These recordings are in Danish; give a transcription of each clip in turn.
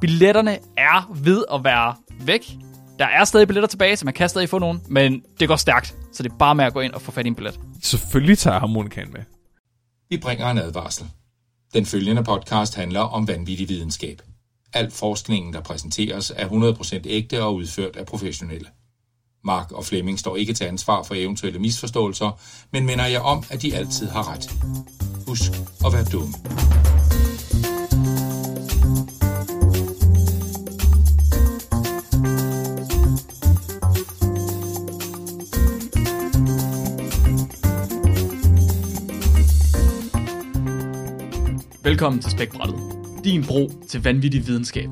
Billetterne er ved at være væk. Der er stadig billetter tilbage, så man kan stadig få nogen, men det går stærkt. Så det er bare med at gå ind og få fat i en billet. Selvfølgelig tager jeg harmonikaen med. Vi bringer en advarsel. Den følgende podcast handler om vanvittig videnskab. Al forskningen, der præsenteres, er 100% ægte og udført af professionelle. Mark og Flemming står ikke til ansvar for eventuelle misforståelser, men minder jer om, at de altid har ret. Husk at være dumme. Velkommen til Spækbrættet. Din bro til vanvittig videnskab.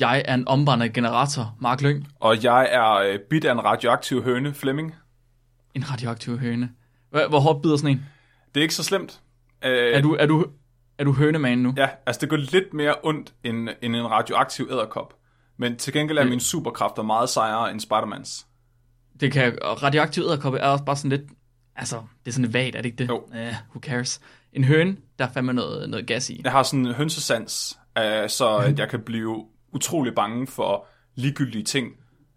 Jeg er en omvandret generator, Mark Lyng. Og jeg er øh, bit af en radioaktiv høne, Flemming. En radioaktiv høne. Hvor, hvor hårdt bider sådan en? Det er ikke så slemt. Øh, Er du, er du, er du hønemand nu? Ja, altså det går lidt mere ondt end, end en radioaktiv æderkop. Men til gengæld er Mm. mine superkræfter meget sejere end Spidermans. Det kan, og radioaktiv æderkoppe er også bare sådan lidt, altså, det er sådan lidt vagt, er det ikke det? Jo. Uh, who cares? En høne, der er fandme noget, noget gas i. Jeg har sådan en hønsesans, øh, så at jeg kan blive utrolig bange for ligegyldige ting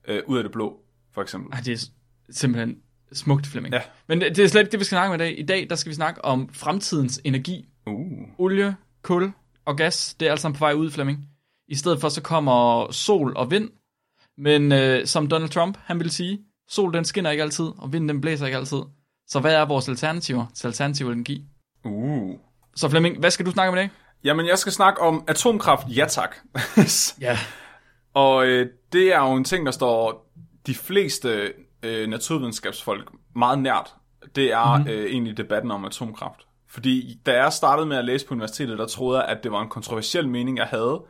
øh, ud af det blå, for eksempel. Ej, det er simpelthen smukt, Flemming. Ja. Men det er slet ikke det, vi skal snakke om i dag. I dag, der skal vi snakke om fremtidens energi. Uh. Olie, kul og gas, det er alt sammen på vej ud, Flemming. I stedet for, så kommer sol og vind. Men øh, som Donald Trump, han vil sige, sol den skinner ikke altid, og vinden den blæser ikke altid. Så hvad er vores alternativer til alternativ energi? Uh. Så Flemming, hvad skal du snakke om i dag? Jamen, jeg skal snakke om atomkraft, ja tak. Ja. Og øh, det er jo en ting, der står de fleste øh, naturvidenskabsfolk meget nært. Det er mm-hmm. øh, egentlig debatten om atomkraft. Fordi da jeg startede med at læse på universitetet, der troede jeg, at det var en kontroversiel mening, jeg havde,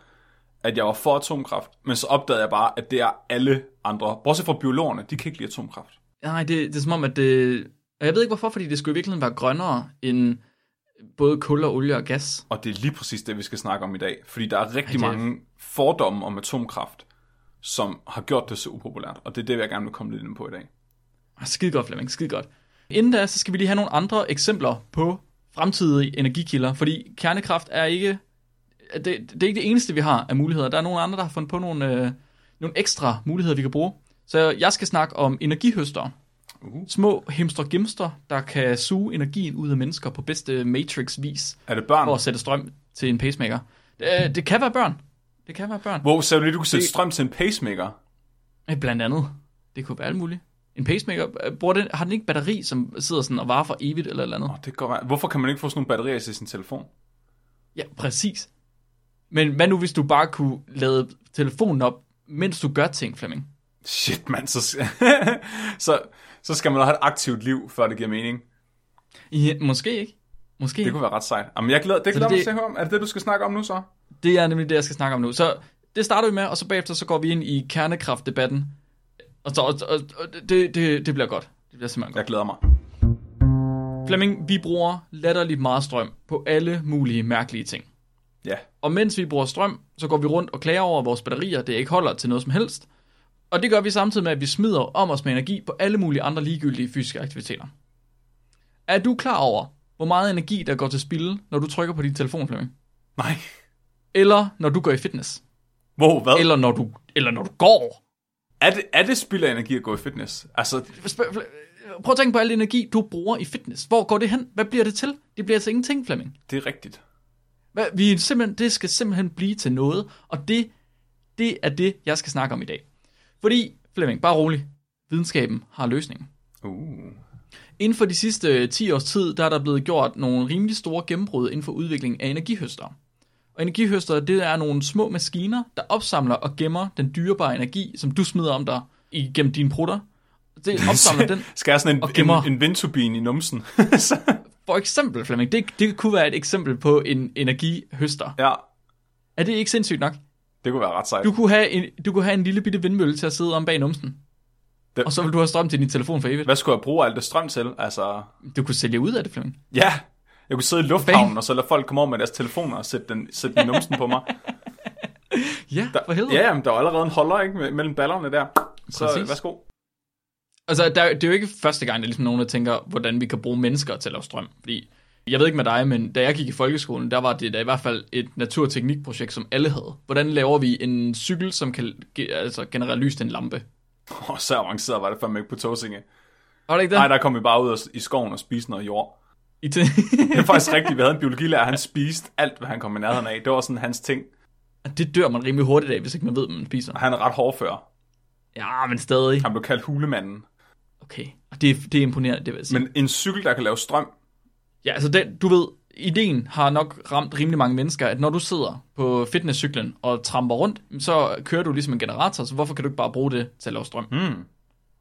at jeg var for atomkraft. Men så opdagede jeg bare, at det er alle andre, bortset fra biologerne, de kan ikke lide atomkraft. Nej, det, det er som om, at det... Og jeg ved ikke hvorfor, fordi det skulle i virkeligheden være grønnere end både kul og olie og gas. Og det er lige præcis det, vi skal snakke om i dag. Fordi der er rigtig Ej, det mange fordomme om atomkraft, som har gjort det så upopulært. Og det er det, jeg gerne vil komme lidt ind på i dag. Ah, Skide godt, Flemming, skide godt. Inden da, så skal vi lige have nogle andre eksempler på fremtidige energikilder, fordi kernekraft er ikke... Det, det er ikke det eneste, vi har af muligheder. Der er nogle andre, der har fundet på nogle, øh, nogle ekstra muligheder, vi kan bruge. Så jeg skal snakke om energihøster. Uh. Små hemster-gimster, der kan suge energien ud af mennesker på bedste Matrix-vis, Er det børn? for at sætte strøm til en pacemaker. Det, øh, det kan være børn. Det kan være børn. Hvor sagde du lige, du kunne sætte Det- strøm til en pacemaker? Blandt andet. Det kunne være alt muligt. En pacemaker, øh, bruger den, har den ikke batteri, som sidder sådan og varer for evigt eller eller andet? Oh, det være. Hvorfor kan man ikke få sådan nogle batterier til sin telefon? Ja, præcis. Men hvad nu, hvis du bare kunne lade telefonen op, mens du gør ting, Flemming? Shit, mand. Så, så, så skal man have et aktivt liv, før det giver mening. Ja, måske ikke. Måske Det kunne være ret sejt. Jamen, jeg glæder, det glæder mig til at høre om. Er det det, du skal snakke om nu så? Det er nemlig det, jeg skal snakke om nu. Så det starter vi med, og så bagefter så går vi ind i kernekraftdebatten. Og, så, og, og, og det, det, det bliver godt. Det bliver simpelthen Jeg glæder mig. godt. Flemming, vi bruger latterligt meget strøm på alle mulige mærkelige ting. Ja. Og mens vi bruger strøm, så går vi rundt og klager over, at vores batterier det ikke holder til noget som helst. Og det gør vi samtidig med, at vi smider om os med energi på alle mulige andre ligegyldige fysiske aktiviteter. Er du klar over, hvor meget energi, der går til spilde, når du trykker på din telefon, Flemming? Nej. Eller når du går i fitness? Wow, hvad? Eller når du, eller når du går? Er det, er det spild af energi at gå i fitness? Altså, Prøv at tænke på al energi, du bruger i fitness. Hvor går det hen? Hvad bliver det til? Det bliver til ingenting, Flemming. det er rigtigt. Hvad, vi simpelthen, det skal simpelthen blive til noget, og det, det er det, jeg skal snakke om i dag. Fordi, Flemming, bare rolig. Videnskaben har løsningen. Uh. Inden for de sidste 10 års tid, der er der blevet gjort nogle rimelig store gennembrud inden for udvikling af energihøster. Og energihøster, det er nogle små maskiner, der opsamler og gemmer den dyrebare energi, som du smider om dig igennem dine prutter. Det opsamler den. Skal jeg sådan Og en, gemmer. en, en vindturbine i numsen? For eksempel, Flemming, det, det kunne være et eksempel på en energihøster. ja, Er det ikke sindssygt nok? Det kunne være ret sejt. Du kunne have en, du kunne have en lille bitte vindmølle til at sidde om bag numsen. Det- Og så vil du have strøm til din telefon for evigt. Hvad skulle jeg bruge alt det strøm til? Altså, Du kunne sælge ud af det, Flemming. ja, jeg kunne sidde i lufthavnen, og så lade folk komme over med deres telefoner og sætte den, sætte den numsen på mig. Ja, Der, for helvede. ja, jamen, der er allerede en holder, ikke, me- mellem ballerne der. Så Præcis. værsgo. Altså, der, det er jo ikke første gang, der er ligesom nogen, der tænker, hvordan vi kan bruge mennesker til at lave strøm. Fordi, jeg ved ikke med dig, men da jeg gik i folkeskolen, der var det da i hvert fald et naturteknikprojekt, som alle havde. Hvordan laver vi en cykel, som kan ge- altså, generere lys til en lampe? Oh, så avanceret var det fandme ikke på Tåsinge. Var det ikke det? Nej, der kom vi bare ud og- i skoven og spiste noget jord. I t- Det er faktisk rigtigt. Vi havde en biologilærer, han spiste alt, hvad han kom i nærheden af. Det var sådan hans ting. det dør man rimelig hurtigt af, hvis ikke man ved, hvad man spiser. Og han er ret hårdfør. Ja, men stadig. Han blev kaldt hulemanden. Okay, og det, er- det er imponerende, det vil jeg sige. Men en cykel, der kan lave strøm, Ja, altså den, du ved, ideen har nok ramt rimelig mange mennesker, at når du sidder på fitnesscyklen og tramper rundt, så kører du ligesom en generator, så hvorfor kan du ikke bare bruge det til at lave strøm? Hmm.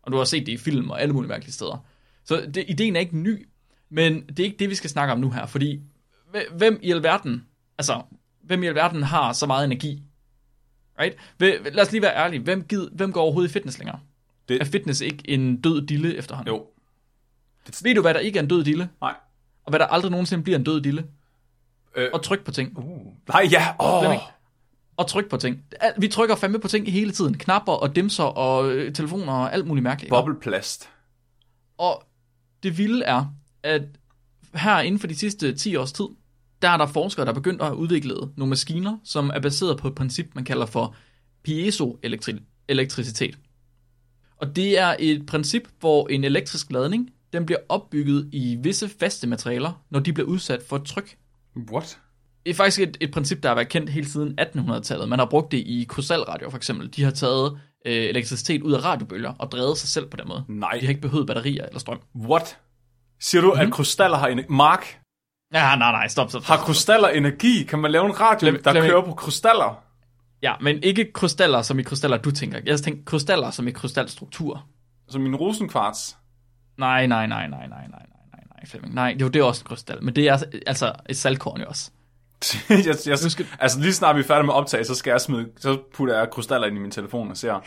Og du har set det i film og alle mulige mærkelige steder. Så det, ideen er ikke ny, men det er ikke det, vi skal snakke om nu her, fordi hve- hvem i alverden, altså, hvem i alverden har så meget energi? Right? Lad os lige være ærlige. Hvem, gid, hvem går overhovedet i fitness længere? Det- Er fitness ikke en død dille efterhånden? jo. Ved du, hvad der ikke er en død dille? Nej. Og hvad der aldrig nogensinde bliver en død dille? Øh, Og tryk på ting. uh. Nej, ja. Åh. Flemming. Og tryk på ting. Vi trykker fandme på ting hele tiden. Knapper og dimser og øh, telefoner og alt muligt mærkeligt. Bobleplast. Og det vilde er, at her inden for de sidste 10 års tid, der er der forskere, der er begyndt at have udviklet nogle maskiner, som er baseret på et princip, man kalder for piezoelektricitet. Og det er et princip, hvor en elektrisk ladning, den bliver opbygget i visse faste materialer, når de bliver udsat for et tryk. What? Det er faktisk et, et princip, der har været kendt hele siden 1800-tallet. Man har brugt det i krystalradio for eksempel. De har taget øh, elektricitet ud af radiobølger og drevet sig selv på den måde. Nej. De har ikke behøvet batterier eller strøm. What? Siger du, mm-hmm. at krystaller har energi? Mark, Ja, nej, nej, stop, stop. har krystaller energi? Kan man lave en radio, Flemming, der Flemming. kører på krystaller? Ja, men ikke krystaller som i krystaller, du tænker. Jeg tænker krystaller som i krystalstruktur. Som min rosenkvarts. Nej, nej, nej, nej, nej, nej, nej, nej, Flemming. Nej, det er jo det er også en krystal, men det er altså, altså et saltkorn jo også. jeg, jeg, skal... Altså lige snart vi er færdige med optag, så skal jeg smide, så putter jeg krystaller ind i min telefon og ser.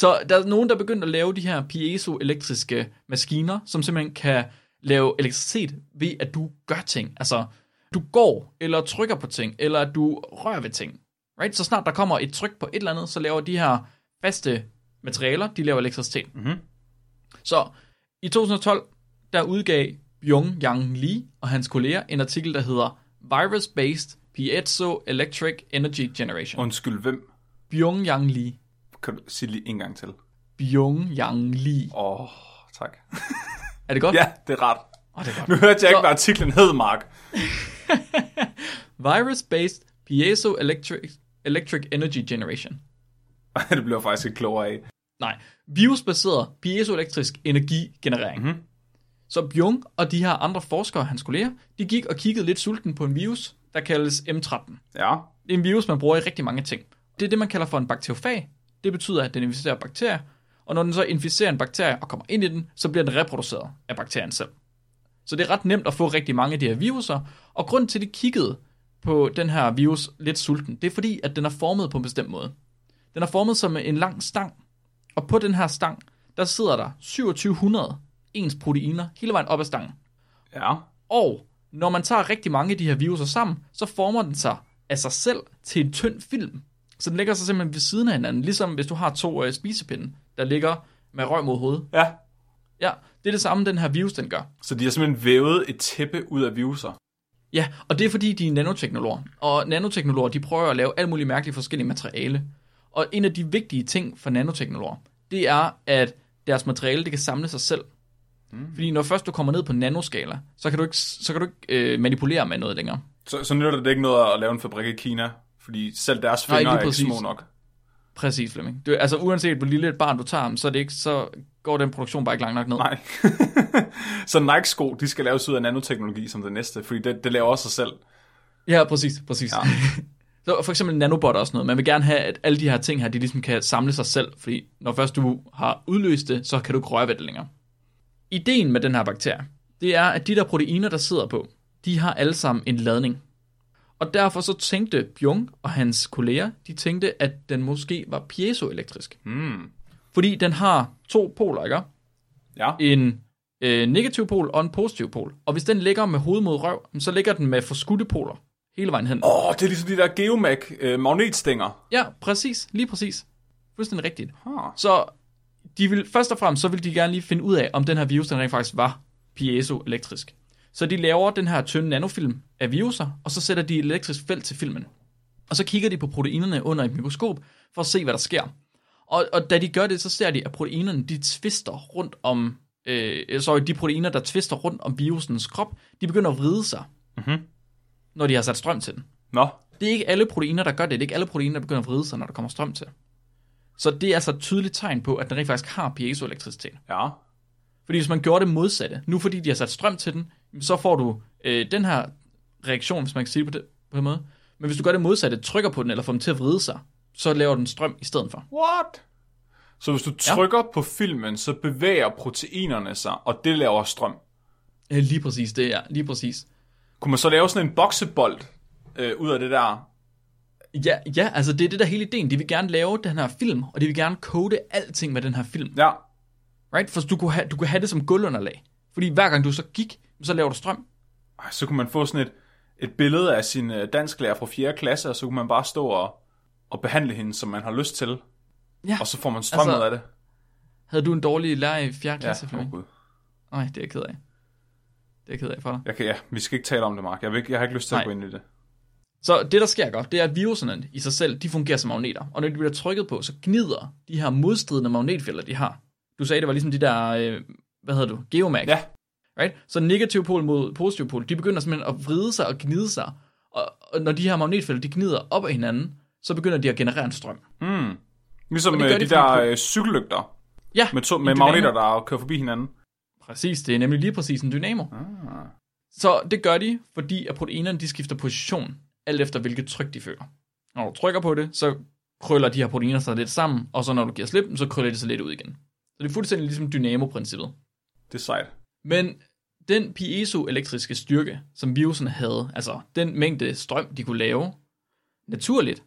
så der er nogen, der er begyndt at lave de her piezoelektriske maskiner, som simpelthen kan lave elektricitet ved, at du gør ting. Altså, du går, eller trykker på ting, eller du rører ved ting. Right? Så snart der kommer et tryk på et eller andet, så laver de her faste materialer, de laver elektricitet. Mhm. Så i 2012, der udgav Byung-Yang Lee og hans kolleger en artikel, der hedder Virus-Based Piezoelectric Energy Generation. Undskyld, hvem? Byung-Yang Lee. Kan du sige lige en gang til? Byung-Yang Lee. Åh, oh, tak. Er det godt? ja, det er ret. Oh, det er godt. Nu hørte jeg ikke, Så- hvad artiklen hed, Mark. Virus-based piezoelectric electric energy generation. det bliver faktisk ikke klogere af. Nej, virusbaseret piezoelektrisk energigenerering. Mhm. Mm-hmm. Så Byung og de her andre forskere, hans kolleger, de gik og kiggede lidt sulten på en virus, der kaldes M13. Ja. Det er en virus, man bruger i rigtig mange ting. Det er det, man kalder for en bakteriofag. Det betyder, at den inficerer bakterier, og når den så inficerer en bakterie og kommer ind i den, så bliver den reproduceret af bakterien selv. Så det er ret nemt at få rigtig mange af de her viruser, og grund til, at de kiggede på den her virus lidt sulten, det er fordi, at den er formet på en bestemt måde. Den er formet som en lang stang, og på den her stang, der sidder der 2700 ens proteiner hele vejen op ad stangen. Ja. Og når man tager rigtig mange af de her viruser sammen, så former den sig af sig selv til en tynd film. Så den ligger sig simpelthen ved siden af hinanden, ligesom hvis du har to øh, spisepinde, der ligger med røg mod hovedet. Ja. Ja, det er det samme, den her virus, den gør. Så de har simpelthen vævet et tæppe ud af viruser. Ja, og det er fordi, de er nanoteknologer. Og nanoteknologer, de prøver at lave alt muligt mærkeligt forskellige materiale. Og en af de vigtige ting for nanoteknologer, det er, at deres materiale, det kan samle sig selv. Mm. Fordi når først du kommer ned på nanoskala, så kan du ikke, så kan du ikke øh, manipulere med noget længere. Så, så nytter det ikke noget at lave en fabrik i Kina, fordi selv deres Nej, fingre lige er ikke små nok. Præcis, Flemming. Det, altså uanset hvor lille et barn du tager, så, er det ikke, så går den produktion bare ikke langt nok ned. Nej. så Nike-sko, de skal laves ud af nanoteknologi som det næste, fordi det, det laver også sig selv. Ja, præcis, præcis. Ja. Så for eksempel nanobot og sådan noget. Man vil gerne have, at alle de her ting her, de ligesom kan samle sig selv, fordi når først du har udløst det, så kan du ikke røre ved det længere. Ideen med den her bakterie, det er, at de der proteiner, der sidder på, de har alle sammen en ladning. Og derfor så tænkte Bjung og hans kolleger, de tænkte, at den måske var piezoelektrisk. Mm. Fordi den har to poler, ikke? Ja. En øh, negativ pol og en positiv pol. Og hvis den ligger med hoved mod røv, så ligger den med forskudte poler hele vejen hen. Åh, oh, det er ligesom de der geomag øh. Ja, præcis. Lige præcis. Fuldstændig rigtigt. Huh. Så de vil, først og fremmest, så vil de gerne lige finde ud af, om den her virus, den rent faktisk var piezoelektrisk. Så de laver den her tynde nanofilm af viruser, og så sætter de et elektrisk felt til filmen. Og så kigger de på proteinerne under et mikroskop, for at se, hvad der sker. Og, og da de gør det, så ser de, at proteinerne, de twister rundt om, øh, sorry, de proteiner, der twister rundt om virusens krop, de begynder at vride sig, Mhm. Når de har sat strøm til den. Nå, Det er ikke alle proteiner, der gør det. Det er ikke alle proteiner, der begynder at vride sig, når der kommer strøm til. Så det er altså et tydeligt tegn på, at den rent faktisk har piezoelektricitet. ja. Fordi hvis man gjorde det modsatte, nu fordi de har sat strøm til den, så får du øh, den her reaktion, hvis man kan sige det på, det, på den måde. Men hvis du gør det modsatte, trykker på den, eller får den til at vride sig, så laver den strøm i stedet for. What? Så hvis du trykker ja. på filmen, så bevæger proteinerne sig, og det laver strøm. Ja, lige præcis, det er lige præcis. Kunne man så lave sådan en boksebold øh, ud af det der? Ja, ja, altså det er det der hele ideen. De vil gerne lave den her film, og de vil gerne kode alting med den her film. Ja. Right? For du kunne, have, du kunne have det som gulvunderlag. Fordi hver gang du så gik, så laver du strøm. Så kunne man få sådan et, et billede af sin øh, dansklærer fra 4. klasse, og så kunne man bare stå og, og behandle hende, som man har lyst til. Ja. Og så får man strøm Altså, ud af det. Havde du en dårlig lærer i 4. Ja, klasse, oh, Flemming? Gud. Nej, det er jeg ked af. Det er jeg ked af for dig. Jeg kan, ja, vi skal ikke tale om det, Mark. Jeg, vil, ikke- jeg har ikke lyst til Nej. at gå ind i det. Så det, der sker godt, det er, at viruserne i sig selv, de fungerer som magneter. Og når de bliver trykket på, så gnider de her modstridende magnetfelter, de har. Du sagde, det var ligesom de der, øh, hvad hedder du, geomag. Ja. Right? Så negativ pol mod positiv pol, de begynder simpelthen at vride sig og gnide sig. Og, og når de her magnetfelter, de gnider op ad hinanden, så begynder de at generere en strøm. Mm. Ligesom øh, gør de de, der fordi- øh, cykellygter Ja, med, to, med magneter, der kører forbi hinanden. Præcis, det er nemlig lige præcis en dynamo. Ah. Så det gør de, fordi at proteinerne de skifter position, alt efter hvilket tryk de føler. Når du trykker på det, så krøller de her proteiner sig lidt sammen, og så når du giver slip, så krøller de sig lidt ud igen. Så det er fuldstændig ligesom dynamo-princippet. Det er sejt. Men den piezoelektriske styrke, som viruserne havde, altså den mængde strøm, de kunne lave naturligt,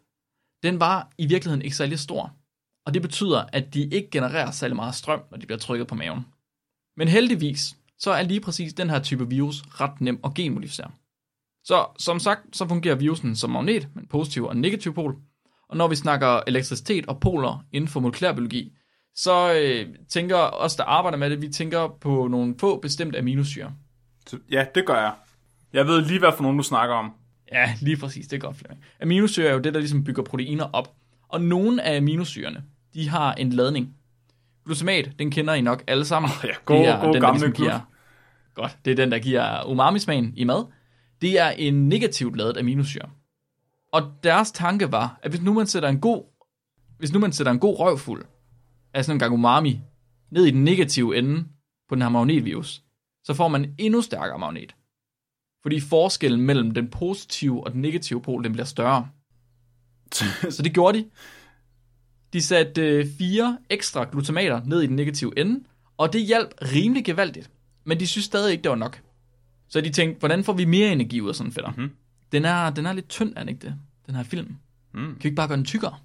den var i virkeligheden ikke særlig stor. Og det betyder, at de ikke genererer særlig meget strøm, når de bliver trykket på maven. Men heldigvis, så er lige præcis den her type virus ret nem at genmodificere. Så som sagt, så fungerer virusen som magnet med en positiv og en negativ pol. Og når vi snakker elektricitet og poler inden for molekylærbiologi, så øh, tænker os, der arbejder med det, vi tænker på nogle få bestemte aminosyre. Ja, det gør jeg. Jeg ved lige, hvad for nogen du snakker om. Ja, lige præcis, det er godt, Flemming. Aminosyre er jo det, der ligesom bygger proteiner op. Og nogle af aminosyrene, de har en ladning. Glutamat, den kender I nok alle sammen. Ja, god, det er god den, der ligesom giver, Godt, det er den, der giver umami-smagen i mad. Det er en negativt ladet aminosyre. Og deres tanke var, at hvis nu man sætter en god, hvis nu man sætter en god røvfuld af sådan en gang umami ned i den negative ende på den her magnetvirus, så får man en endnu stærkere magnet. Fordi forskellen mellem den positive og den negative pol, den bliver større. Så det gjorde de. De satte øh, fire ekstra glutamater ned i den negative ende, og det hjalp rimelig gevaldigt. Men de synes stadig ikke, det var nok. Så de tænkte, hvordan får vi mere energi ud af sådan en fætter? Mhm. Den, er, den er lidt tynd, er den ikke det? Den her film. Mm. Kan vi ikke bare gøre den tykkere?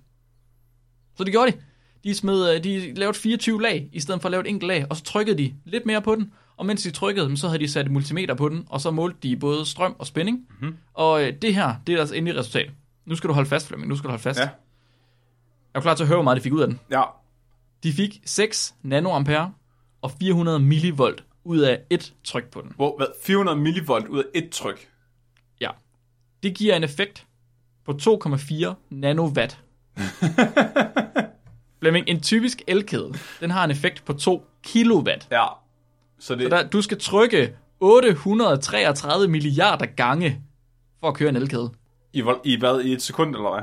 Så det gjorde de. De, smed, øh, de lavede 24 lag, i stedet for at lave et enkelt lag, og så trykkede de lidt mere på den, og mens de trykkede, så havde de sat et multimeter på den, og så målte de både strøm og spænding. Mm-hmm. Og øh, det her, det er deres endelige resultat. Nu skal du holde fast, Flemming, nu skal du holde fast. Ja. Er du klar til at høre, hvor meget de fik ud af den? Ja. De fik 6 nanoampere og 400 millivolt ud af et tryk på den. Hvor, hvad, 400 millivolt ud af et tryk. Ja. Det giver en effekt på 2,4 nanowatt. Flemming, en typisk elkedel, den har en effekt på 2 kilowatt. Ja. Så det, Så der, du skal trykke 833 milliarder gange for at køre en elkedel. i, i hvad? I et sekund, eller hvad?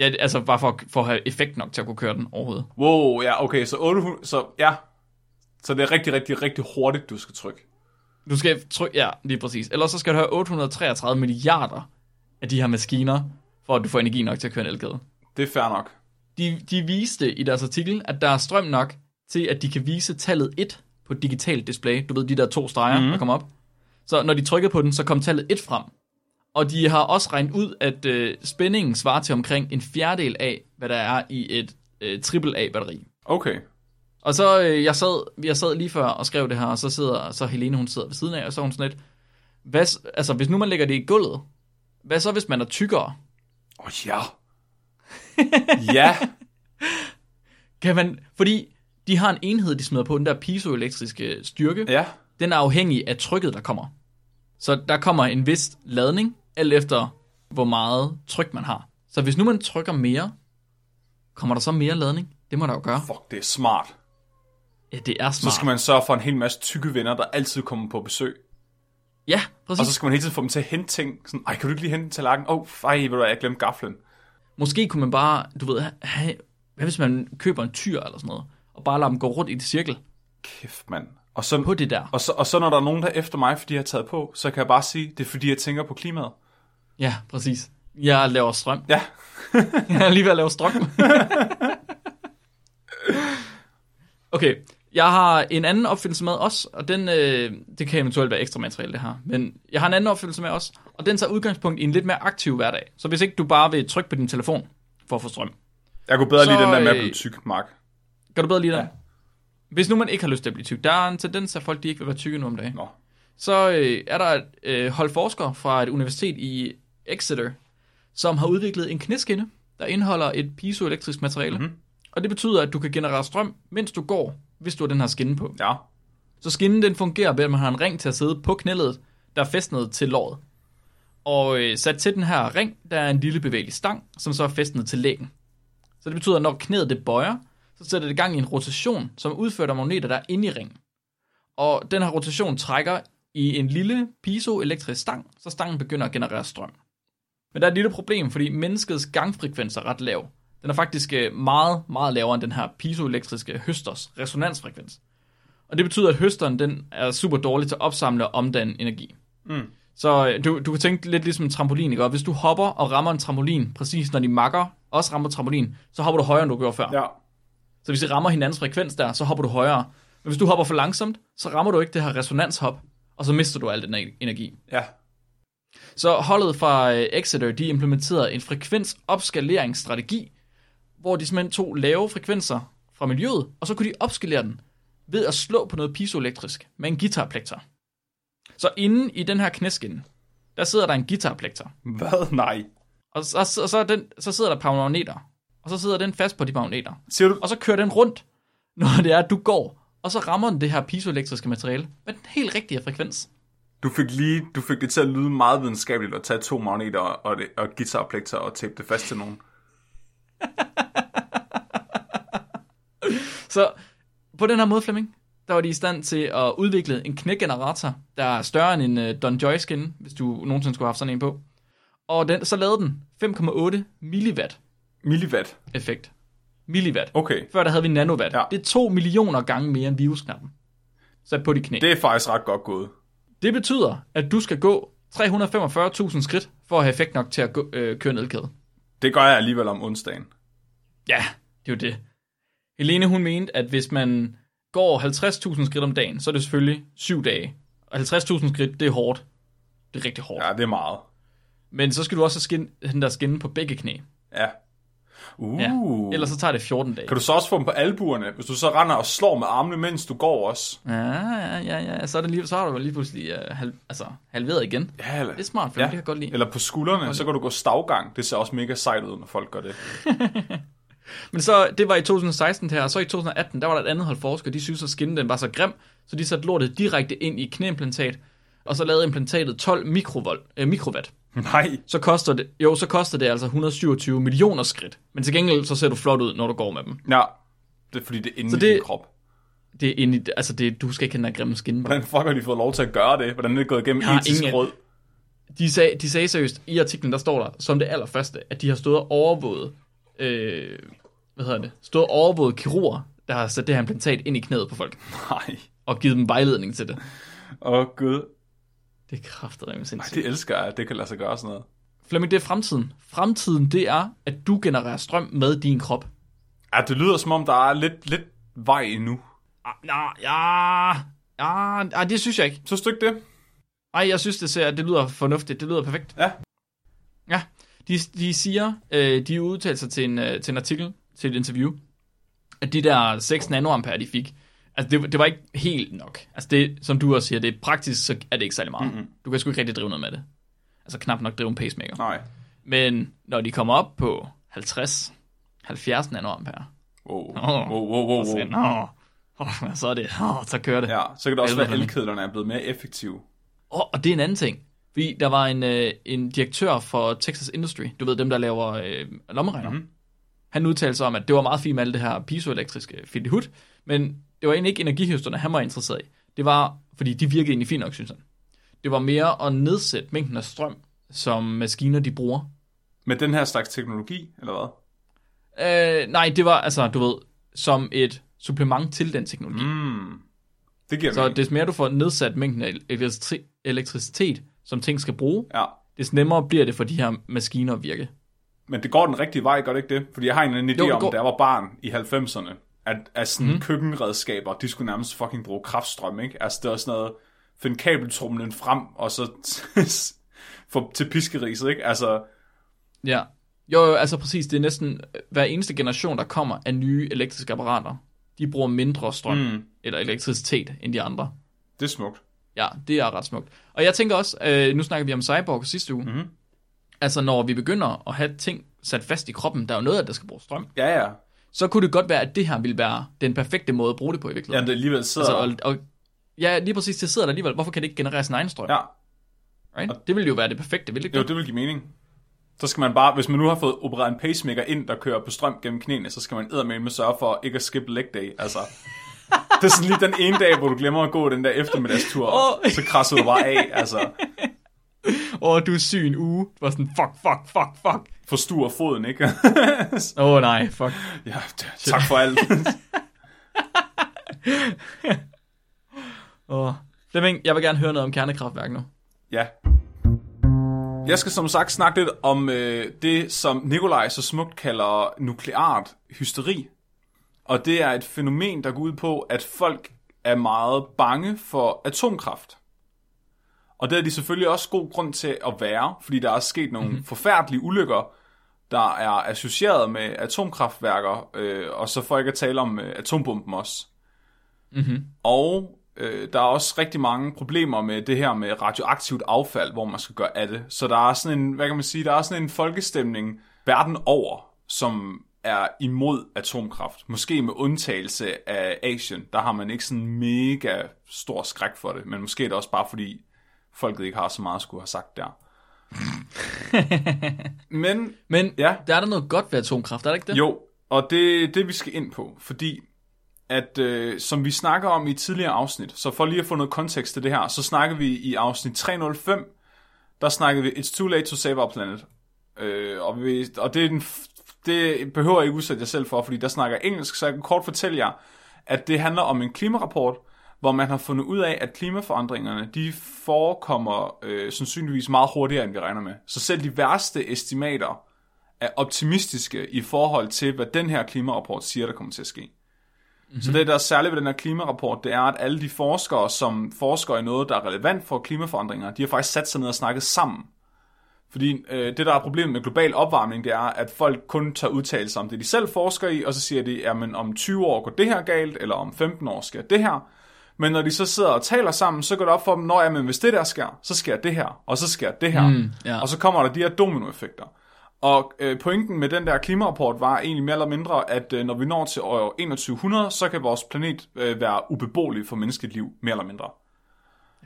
Ja, altså bare for, for at have effekt nok til at kunne køre den overhovedet. Wow, ja, okay, så 800, så ja. Så det er rigtig, rigtig, rigtig hurtigt, du skal trykke. Du skal trykke, ja, lige præcis. Ellers så skal du have 833 milliarder af de her maskiner, for at du får energi nok til at køre en elkedel. Det er fair nok. De, de viste i deres artikel, at der er strøm nok til, at de kan vise tallet 1 på et digitalt display. Du ved, de der to streger, mm. der kommer op. Så når de trykkede på den, så kom tallet 1 frem. Og de har også regnet ud, at øh, spændingen svarer til omkring en fjerdedel af, hvad der er i et øh, AAA-batteri. Okay. Og så, øh, jeg sad, jeg sad lige før og skrev det her, og så sidder så Helene, hun sidder ved siden af, og så hun sådan lidt, hvad, altså hvis nu man lægger det i gulvet, hvad så hvis man er tykkere? Åh, oh, ja. ja. Kan man, fordi de har en enhed, de smider på, den der piezoelektriske styrke, Ja. den er afhængig af trykket, der kommer. Så der kommer en vis ladning, alt efter hvor meget tryk man har. Så hvis nu man trykker mere, kommer der så mere ladning? Det må der jo gøre. Fuck, det er smart. Ja, det er Så smart. skal man sørge for en hel masse tykke venner, der altid kommer på besøg. Ja, præcis. Og så skal man hele tiden få dem til at hente ting. Sådan, ej, kan du ikke lige hente en tallerken? Åh, oh, ej, ved du hvad, jeg glemte gaflen. Måske kunne man bare, du ved, have, hvad hvis man køber en tyr eller sådan noget, og bare lader dem gå rundt i et cirkel Kæft, mand. Og så, på det der. og, så, og så når der er nogen, der er efter mig, fordi jeg har taget på, så kan jeg bare sige, det er fordi, jeg tænker på klimaet. Ja, præcis. Jeg laver strøm. Ja, Jeg er lige ved at lave strøm. okay, jeg har en anden opfindelse med også, og den, øh, det kan eventuelt være ekstra materiale det her, men jeg har en anden opfindelse med også, og den tager udgangspunkt i en lidt mere aktiv hverdag. Så hvis ikke du bare vil trykke på din telefon for at få strøm, jeg kunne bedre Så, lide den der med at øh, blive tyk, Mark. kan du bedre lide den? Ja. Hvis nu man ikke har lyst til at blive tyk, der er en tendens at folk de ikke vil være tykke nu om dagen. Nå. så øh, er der et øh, hold forskere fra et universitet i Exeter, som har udviklet en knæskinne, der indeholder et piezoelektrisk materiale. Mm-hmm. Og det betyder, at du kan generere strøm, mens du går, hvis du har den her skinne på. Ja. Så skinnen den fungerer ved, at man har en ring til at sidde på knæledet, der er fæstnet til låret. Og øh, sat til den her ring, der er en lille bevægelig stang, som så er fæstnet til lægen. Så det betyder, at når knæet det bøjer, så sætter det gang i en rotation, som er udført af magneter, der er inde i ringen. Og den her rotation trækker i en lille piezoelektrisk stang, så stangen begynder at generere strøm. Men der er et lille problem, fordi menneskets gangfrekvens er ret lav. Den er faktisk øh, meget, meget lavere end den her piezoelektriske høsters resonansfrekvens. Og det betyder, at høsteren den er super dårlig til at opsamle og omdanne energi. Mm. Så øh, du, du kan tænke lidt ligesom en trampolin, ikke? Og hvis du hopper og rammer en trampolin, præcis når de makker også rammer trampolin, så hopper du højere, end du gjorde før. Ja. Så hvis I rammer hinandens frekvens der, så hopper du højere. Men hvis du hopper for langsomt, så rammer du ikke det her resonanshop, og så mister du al den energi. Ja. Så holdet fra øh, Exeter, de implementerede en frekvensopskaleringsstrategi, hvor de simpelthen tog lave frekvenser fra miljøet, og så kunne de opskalere den ved at slå på noget piezoelektrisk med en guitarplekter. Så inde i den her knæskinne, der sidder der en guitarplekter, Hvad? Nej. og så, så, så, den, så sidder der et par magneter, og så sidder den fast på de magneter. Siger du? Og så kører den rundt, når det er, at du går, og så rammer den det her piezoelektriske materiale med den helt rigtige frekvens. Du fik lige, du fik det til at lyde meget videnskabeligt at tage to magneter og, det, og guitarplekter og tape det fast til nogen. Så på den her måde, Flemming, der var de i stand til at udvikle en knægenerator, der er større end en uh, Don Joy skin, hvis du nogensinde skulle have haft sådan en på. Og den, så lavede den 5,8 milliwatt Milliwatt. effekt. Milliwatt. Okay. Før der havde vi nanowatt. Ja. Det er 2 millioner gange mere end virusknappen. Sat på de knæ. Det. Er faktisk ret godt gået. det betyder, at du skal gå 345.000 skridt for at have effekt nok til at gå, øh, køre nedkæde. Det gør jeg alligevel om onsdagen. Ja, det er jo det. Helene, hun mente, at hvis man går 50.000 skridt om dagen, så er det selvfølgelig 7 dage. Og 50.000 skridt, det er hårdt. Det er rigtig hårdt. Ja. Ja, det er meget. Men så skal du også have skin, den der skinne på begge knæ. Ja. Uh. Ja. Ellers så tager det 14 dage. Kan du så også få dem på albuerne, hvis du så render og slår med armene, mens du går også? Ja, ja, ja, ja. Så er, det lige, så har du lige pludselig uh, halv, altså, halveret igen. Ja, eller, Det er smart, for Ja. det kan godt lide. eller på skuldrene, så kan du gå stavgang. Det ser også mega sejt ud, når folk gør det. Men så, det var i 2016 her, og så i 2018, der var der et andet hold forskere, de synes, at skinnen den var så grim, så de satte lortet direkte ind i knæimplantat, og så lavede implantatet 12 mikrovolt, øh, mikrowatt. Nej. så koster det, jo, så koster det altså 127 millioner skridt. Men til gengæld, så ser du flot ud, når du går med dem. Ja. Det er fordi, det er inde Så i det- din krop. Det er inde i, altså det, du skal ikke have den grimme skin på. Hvordan fuck har de fået lov til at gøre det? Hvordan er det gået igennem har etisk ingen- råd? De sagde, de sagde seriøst, i artiklen der står der, som det allerførste, at de har stået og overvåget, øh, hvad hedder det, stået og overvåget kirurger, der har sat det her implantat ind i knæet på folk, Nej. og givet dem vejledning til det. Åh, oh, gud. Det er kraftigt Ej, sindssygt. det elsker jeg, det kan lade sig gøre sådan noget. Flemming, det er fremtiden. Fremtiden, det er, at du genererer strøm med din krop. Ja, det lyder som om, der er lidt, lidt vej endnu. Ah, nej, ja, ja, ja, det synes jeg ikke. Så stykke det. Ej, jeg synes, det, ser, det lyder fornuftigt. Det lyder perfekt. Ja. Ja, de, de siger, øh, de udtaler sig til en, øh, til en artikel, til et interview, at de der 6 nanoampere, de fik, altså det, det var ikke helt nok. Altså det, som du også siger, det er praktisk, så er det ikke særlig meget. Mm-hmm. Du kan sgu ikke rigtig drive noget med det. Altså knap nok drive en pacemaker. Nej. Men når de kommer op på 50, 70 nanoampere, Wow. Åh. Wow, wow, wow, så, wow. nå, oh, så er det, oh, så kører det. Ja, så kan det også være, at elkedlerne er blevet mere effektive. Oh, og det er en anden ting. Fordi der var en, øh, en direktør for Texas Industry, du ved dem, der laver øh, lommeregner. Mm-hmm. Han udtalte sig om, at det var meget fint med alt det her pisoelektriske fidihut, men det var egentlig ikke energihøsterne, han var interesseret i. Det var, fordi de virkede egentlig fint nok, synes han. Det var mere at nedsætte mængden af strøm, som maskiner de bruger. Med den her slags teknologi, eller hvad? Øh, nej, det var altså, du ved, som et supplement til den teknologi. Mm. Det giver Så mening. des mere du får nedsat mængden af elektri- elektricitet, som ting skal bruge, Ja. des nemmere bliver det for de her maskiner at virke. Men det går den rigtige vej, gør det ikke det? Fordi jeg har en eller anden idé Jo, det om, går- da jeg var barn i 90'erne, at, at sådan mm. køkkenredskaber, de skulle nærmest fucking bruge kraftstrøm, ikke? Altså det var sådan noget, finde kabeltrumlen frem, og så få til piskeriset, ikke? Altså, Ja. Jo, jo, altså præcis, det er næsten hver eneste generation, der kommer af nye elektriske apparater. De bruger mindre strøm mm. eller elektricitet end de andre. det er smukt. Ja, det er ret smukt. Og jeg tænker også, øh, nu snakker vi om cyborg sidste uge. Mm-hmm. Altså når vi begynder at have ting sat fast i kroppen, der er jo noget af det, der skal bruge strøm. Ja, ja. Så kunne det godt være, at det her ville være den perfekte måde at bruge det på i Ja, virkeligheden. det alligevel sidder... altså, og, og, ja, lige præcis, det sidder der alligevel. Hvorfor kan det ikke generere sin egen strøm? ja, Right? Det ville jo være det perfekte, ville det ikke jo, det? det vil give mening. Så skal man bare, hvis man nu har fået opereret en pacemaker ind, der kører på strøm gennem knæene, så skal man eddermame sørge for ikke at skip leg day. Altså, det er sådan lige den ene dag, hvor du glemmer at gå den der eftermiddagstur, oh. så krasser du bare af. Altså, Åh, oh, du er syg en uge. Du var sådan, fuck, fuck, fuck, fuck. forstuer foden, ikke? Åh oh, nej, fuck. ja, tak for alt. Åh. Flemming, jeg vil gerne høre noget om kernekraftværk nu. ja. Jeg skal som sagt snakke lidt om øh, det, som Nikolaj så smukt kalder nukleart hysteri. Og det er et fænomen, der går ud på, at folk er meget bange for atomkraft. Og det er de selvfølgelig også god grund til at være, fordi der er sket nogle mm-hmm. forfærdelige ulykker, der er associeret med atomkraftværker, øh, og så for ikke at tale om øh, atombomben også. Mm-hmm. Og øh, der er også rigtig mange problemer med det her med radioaktivt affald, hvor man skal gøre af det. Så der er sådan en, hvad kan man sige, der er sådan en folkestemning verden over, som er imod atomkraft. Måske med undtagelse af Asien, der har man ikke sådan mega stor skræk for det, men måske er det også bare fordi folket ikke har så meget at skulle have sagt der. men Men Ja. der er der noget godt ved atomkraft, er der ikke det? jo, og det er det, vi skal ind på, fordi at øh, som vi snakker om i tidligere afsnit, så for lige at få noget kontekst til det her, så snakker vi i afsnit 305, der snakkede vi It's too late to save our planet. Øh, og vi, og det, er den, det behøver jeg ikke udsætte jer selv for, fordi der snakker engelsk, så jeg kan kort fortælle jer, at det handler om en klimarapport, hvor man har fundet ud af, at klimaforandringerne, de forekommer øh, sandsynligvis meget hurtigere, end vi regner med. Så selv de værste estimater er optimistiske i forhold til, hvad den her klimarapport siger, der kommer til at ske. Mm-hmm. Så det, der er særligt ved den her klimarapport, det er, at alle de forskere, som forsker i noget, der er relevant for klimaforandringer, de har faktisk sat sig ned og snakket sammen. Fordi øh, det, der er problemet med global opvarmning, det er, at folk kun tager udtalelser om det, de selv forsker i, og så siger de, at om 20 år går det her galt, eller om 15 år sker det her. Men når de så sidder og taler sammen, så går det op for dem, når jamen, hvis det der sker, så sker det her, og så sker det her. Mm, ja. Og så kommer der de her dominoeffekter. Og øh, pointen med den der klimarapport var egentlig mere eller mindre, at øh, når vi når til år 2100, så kan vores planet øh, være ubeboelig for menneskeligt liv, mere eller mindre.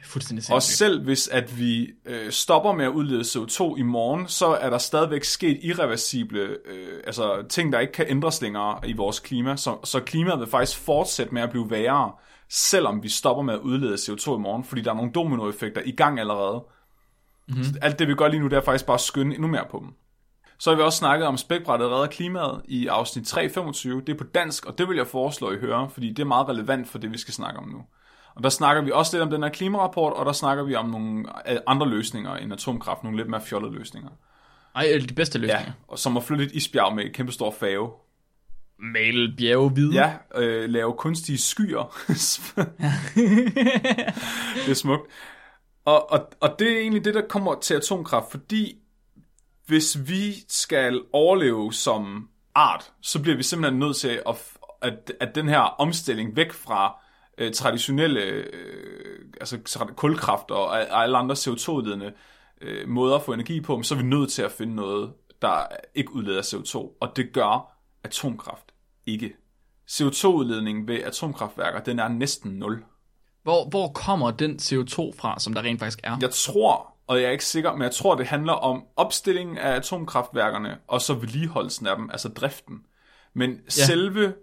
Fuldstændig Og selv hvis at vi øh, stopper med at udlede CO2 i morgen, så er der stadigvæk sket irreversible øh, altså ting, der ikke kan ændres længere i vores klima. Så, så klimaet vil faktisk fortsætte med at blive værre, selvom vi stopper med at udlede CO2 i morgen, fordi der er nogle dominoeffekter i gang allerede. Mm-hmm. Så alt det, vi gør lige nu, det er faktisk bare at skynde endnu mere på dem. Så har vi også snakket om spækbrættet redder klimaet i afsnit 325. Det er på dansk, og det vil jeg foreslå, at I hører, fordi det er meget relevant for det, vi skal snakke om nu. Og der snakker vi også lidt om den her klimarapport, og der snakker vi om nogle øh, andre løsninger end atomkraft, nogle lidt mere fjollede løsninger. Ej, de bedste løsninger. Ja, og som at flytte et isbjerg med et kæmpe stor fave. Male bjerge hvide. Ja, øh, lave kunstige skyer. det er smukt. Og, og, og det er egentlig det, der kommer til atomkraft, fordi hvis vi skal overleve som art, så bliver vi simpelthen nødt til at, at, at den her omstilling væk fra øh, traditionelle øh, altså kulkraft og, og alle andre CO2-ledende øh, måder at få energi på, så er vi nødt til at finde noget, der ikke udleder CO2, og det gør atomkraft ikke. CO2-udledningen ved atomkraftværker, den er næsten nul. Hvor, hvor kommer den CO2 fra, som der rent faktisk er? Jeg tror, og jeg er ikke sikker, men jeg tror, det handler om opstillingen af atomkraftværkerne, og så vedligeholdelsen af dem, altså driften. Men ja. selve,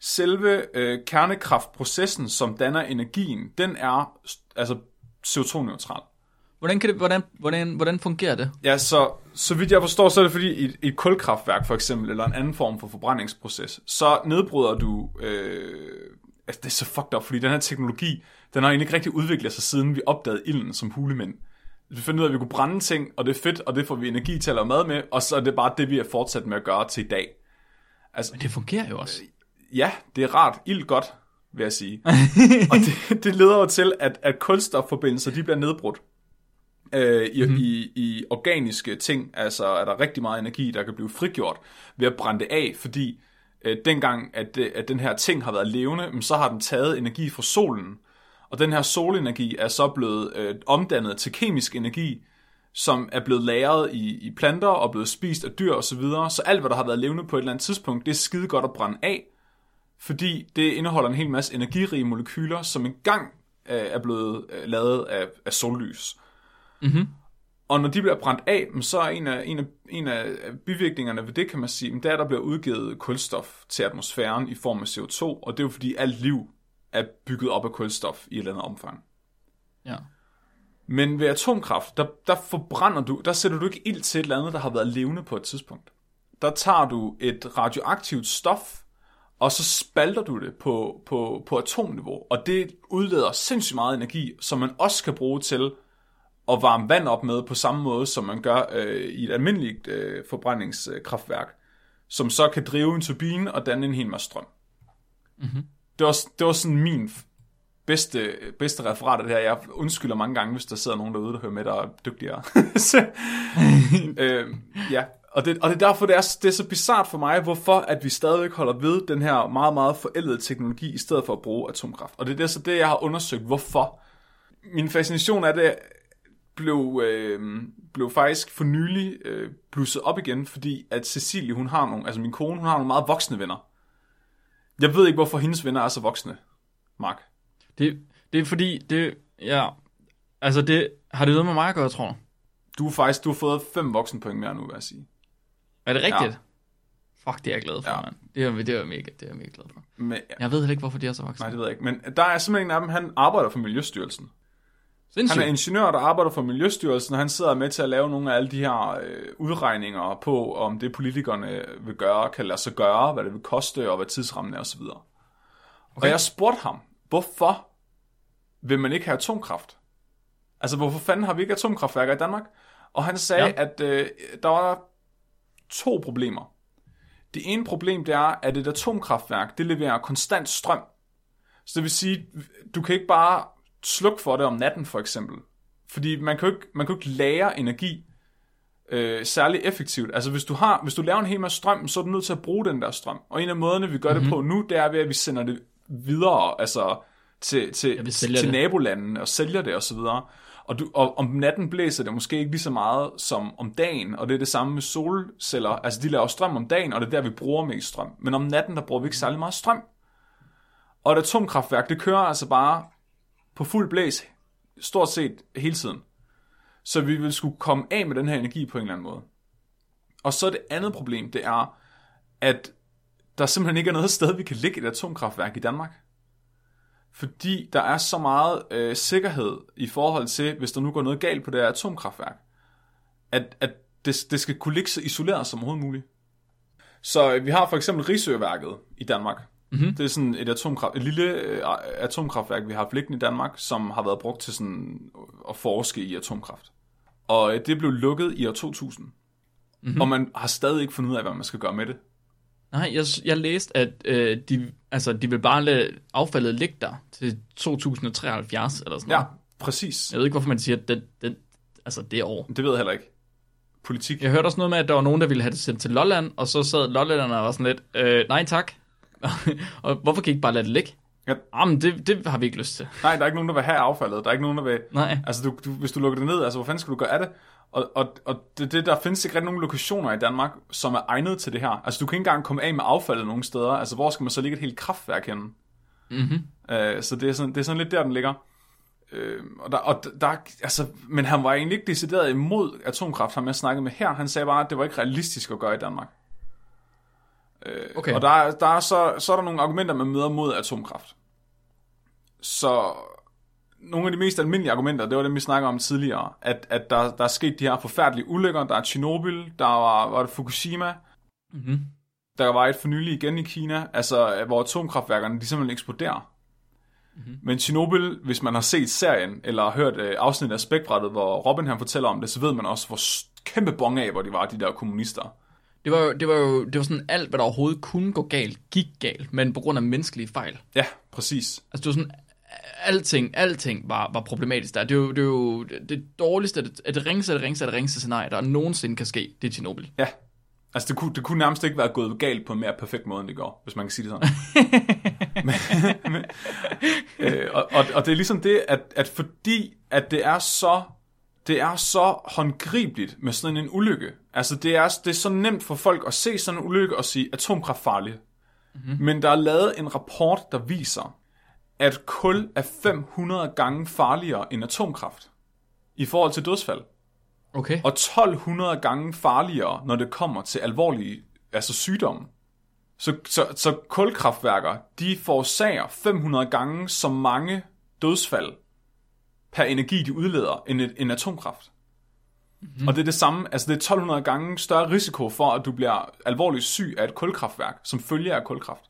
selve øh, kernekraftprocessen, som danner energien, den er altså CO2-neutral. Hvordan, kan det, hvordan, hvordan, hvordan fungerer det? Ja, så, så vidt jeg forstår, så er det fordi i et, kulkraftværk for eksempel, eller en anden form for forbrændingsproces, så nedbryder du... Øh, altså det er så fucked up, fordi den her teknologi, den har egentlig ikke rigtig udviklet sig, siden vi opdagede ilden som hulemænd. Vi fandt ud af, at vi kunne brænde ting, og det er fedt, og det får vi energi til at lave mad med, og så er det bare det, vi har fortsat med at gøre til i dag. Altså, Men det fungerer jo også. Ja, det er rart. Ild godt, vil jeg sige. og det, det leder jo til, at, at kulstofforbindelser, de bliver nedbrudt øh, i, mm. i, i organiske ting, altså er der rigtig meget energi, der kan blive frigjort ved at brænde det af, fordi øh, dengang, at, at den her ting har været levende, så har den taget energi fra solen, og den her solenergi er så blevet øh, omdannet til kemisk energi, som er blevet lagret i, i planter og blevet spist af dyr osv. Så, så alt, hvad der har været levende på et eller andet tidspunkt, det er skide godt at brænde af, fordi det indeholder en hel masse energirige molekyler, som engang øh, er blevet øh, lavet af, af sollys. Mm-hmm. Og når de bliver brændt af, så er en af, en af, en af bivirkningerne ved det, kan man sige, det er, at der bliver udgivet kulstof til atmosfæren i form af CO2, og det er jo fordi alt liv er bygget op af kulstof i et eller andet omfang. Ja. Men ved atomkraft, der, der forbrænder du, der sætter du ikke ild til et eller andet, der har været levende på et tidspunkt. Der tager du et radioaktivt stof, og så spalter du det på, på, på atomniveau, og det udleder sindssygt meget energi, som man også kan bruge til at varme vand op med på samme måde, som man gør øh, i et almindeligt øh, forbrændingskraftværk, som så kan drive en turbine og danne en hel masse strøm. Mm-hmm. Det, var, det var sådan min bedste, bedste referat af det her. Jeg undskylder mange gange, hvis der sidder nogen derude, der hører med, der er dygtigere. så, øh, ja, og det, og det er derfor, det er, det er så bizart for mig, hvorfor at vi stadigvæk holder ved den her meget, meget forældede teknologi, i stedet for at bruge atomkraft. Og det er så det, jeg har undersøgt, hvorfor. Min fascination af det blev, øh, blev faktisk for nylig øh, blusset op igen, fordi at Cecilie, hun har nogle, altså min kone, hun har nogle meget voksne venner. Jeg ved ikke, hvorfor hendes venner er så voksne, Mark. Det, det er fordi, det, ja, altså det, har det noget med mig at gøre, tror jeg? Du har faktisk, du har fået fem point mere nu, vil jeg sige. Er det rigtigt? Ja. Fuck, det er jeg glad for, ja. mand. Det er, det er mega, det er mega glad for. Men, ja. Jeg ved heller ikke, hvorfor de er så voksne. Nej, det ved jeg ikke. Men der er simpelthen en af dem, han arbejder for Miljøstyrelsen. Sindssygt. Han er ingeniør, der arbejder for Miljøstyrelsen, og han sidder med til at lave nogle af alle de her øh, udregninger på, om det politikerne vil gøre, kan lade sig gøre, hvad det vil koste, og hvad tidsrammen er osv. Okay. Og jeg spurgte ham, hvorfor vil man ikke have atomkraft? Altså, hvorfor fanden har vi ikke atomkraftværker i Danmark? Og han sagde, ja. at øh, der var to problemer. Det ene problem, det er, at et atomkraftværk, det leverer konstant strøm. Så det vil sige, du kan ikke bare slukke for det om natten, for eksempel. Fordi man kan jo ikke, man kan jo ikke lære energi øh, særlig effektivt. Altså hvis du, har, hvis du laver en hel masse strøm, så er du nødt til at bruge den der strøm. Og en af måderne, vi gør mm-hmm. det på nu, det er ved, at vi sender det videre, altså til, til, ja, til det. nabolandene og sælger det osv. Og, du, og om natten blæser det måske ikke lige så meget som om dagen, og det er det samme med solceller. Altså de laver strøm om dagen, og det er der, vi bruger mest strøm. Men om natten, der bruger vi ikke særlig meget strøm. Og et atomkraftværk, det kører altså bare på fuld blæs stort set hele tiden. Så vi vil skulle komme af med den her energi på en eller anden måde. Og så det andet problem, det er, at der simpelthen ikke er noget sted, vi kan ligge et atomkraftværk i Danmark. Fordi der er så meget øh, sikkerhed i forhold til, hvis der nu går noget galt på det her atomkraftværk, at, at det, det skal kunne ligge så isoleret som overhovedet muligt. Så øh, vi har for eksempel Risøværket i Danmark, Mm-hmm. Det er sådan et, atomkraft, et lille øh, atomkraftværk, vi har haft liggende i Danmark, som har været brugt til sådan at forske i atomkraft. Og øh, det blev lukket i år 2000. Mm-hmm. Og man har stadig ikke fundet ud af, hvad man skal gøre med det. Nej, jeg, jeg læste, at øh, de, altså, de vil bare lade affaldet ligge der til 2073 eller sådan noget. Ja, præcis. Jeg ved ikke, hvorfor man siger, at det, det, altså det år. Det ved jeg heller ikke. politik. Jeg hørte også noget med, at der var nogen, der ville have det sendt til Lolland, og så sad Lollanderne og var sådan lidt, øh, nej tak. og hvorfor kan I ikke bare lade det ligge? Ja. Jamen, det, det har vi ikke lyst til. Nej, der er ikke nogen, der vil have affaldet. Der er ikke nogen, der vil... Nej. Altså, du, du, hvis du lukker det ned, altså, hvor fanden skal du gøre af det? Og, og, og det, det, der findes ikke rigtig nogen lokationer i Danmark, som er egnet til det her. Altså, du kan ikke engang komme af med affaldet nogen steder. Altså, hvor skal man så ligge et helt kraftværk henne? Mm-hmm. Øh, så det er, sådan, det er sådan lidt der, den ligger. Øh, og der, og der, altså, men han var egentlig ikke decideret imod atomkraft, ham jeg snakkede med her. Han sagde bare, at det var ikke realistisk at gøre i Danmark. Øh, Okay. Og der, er- der er så, så er der nogle argumenter, man møder mod atomkraft. Så nogle af de mest almindelige argumenter, det var dem, vi snakkede om tidligere, at, at der, der er sket de her forfærdelige ulykker. Der er Tjernobyl, der var, var det Fukushima, Mm-hmm. der var et for nylig igen i Kina, altså hvor atomkraftværkerne de simpelthen eksploderer. Mm-hmm. Men Chernobyl, hvis man har set serien, eller har hørt øh, afsnit af Spækbrættet, hvor Robin han fortæller om det, så ved man også, hvor kæmpe bongaber de var, de der kommunister. Det var jo, det var jo det var sådan alt, hvad der overhovedet kunne gå galt, gik galt, men på grund af menneskelige fejl. Ja, præcis. Altså det var sådan, alting, alting var, var problematisk der. Det er jo det, er jo det dårligste, det, det ringeste, det ringeste, det ringeste scenarie, der nogensinde kan ske, det er Tjernobyl. Ja. Altså, det kunne, det kunne nærmest ikke være gået galt på en mere perfekt måde, end det går, hvis man kan sige det sådan. men, men, øh, og, og, og det er ligesom det, at, at fordi at det er så det er så håndgribeligt med sådan en ulykke. Altså, det er, det er så nemt for folk at se sådan en ulykke og sige, atomkraft farlig. Mm-hmm. Men der er lavet en rapport, der viser, at kul er 500 gange farligere end atomkraft i forhold til dødsfald Okay. og 1200 gange farligere, når det kommer til alvorlige altså sygdomme. Så, så, så kulkraftværker, de forårsager 500 gange så mange dødsfald per energi, de udleder, end, et, end atomkraft. Mm-hmm. Og det er det samme, altså det er 1200 gange større risiko for, at du bliver alvorligt syg af et kulkraftværk, som følger af kulkraft.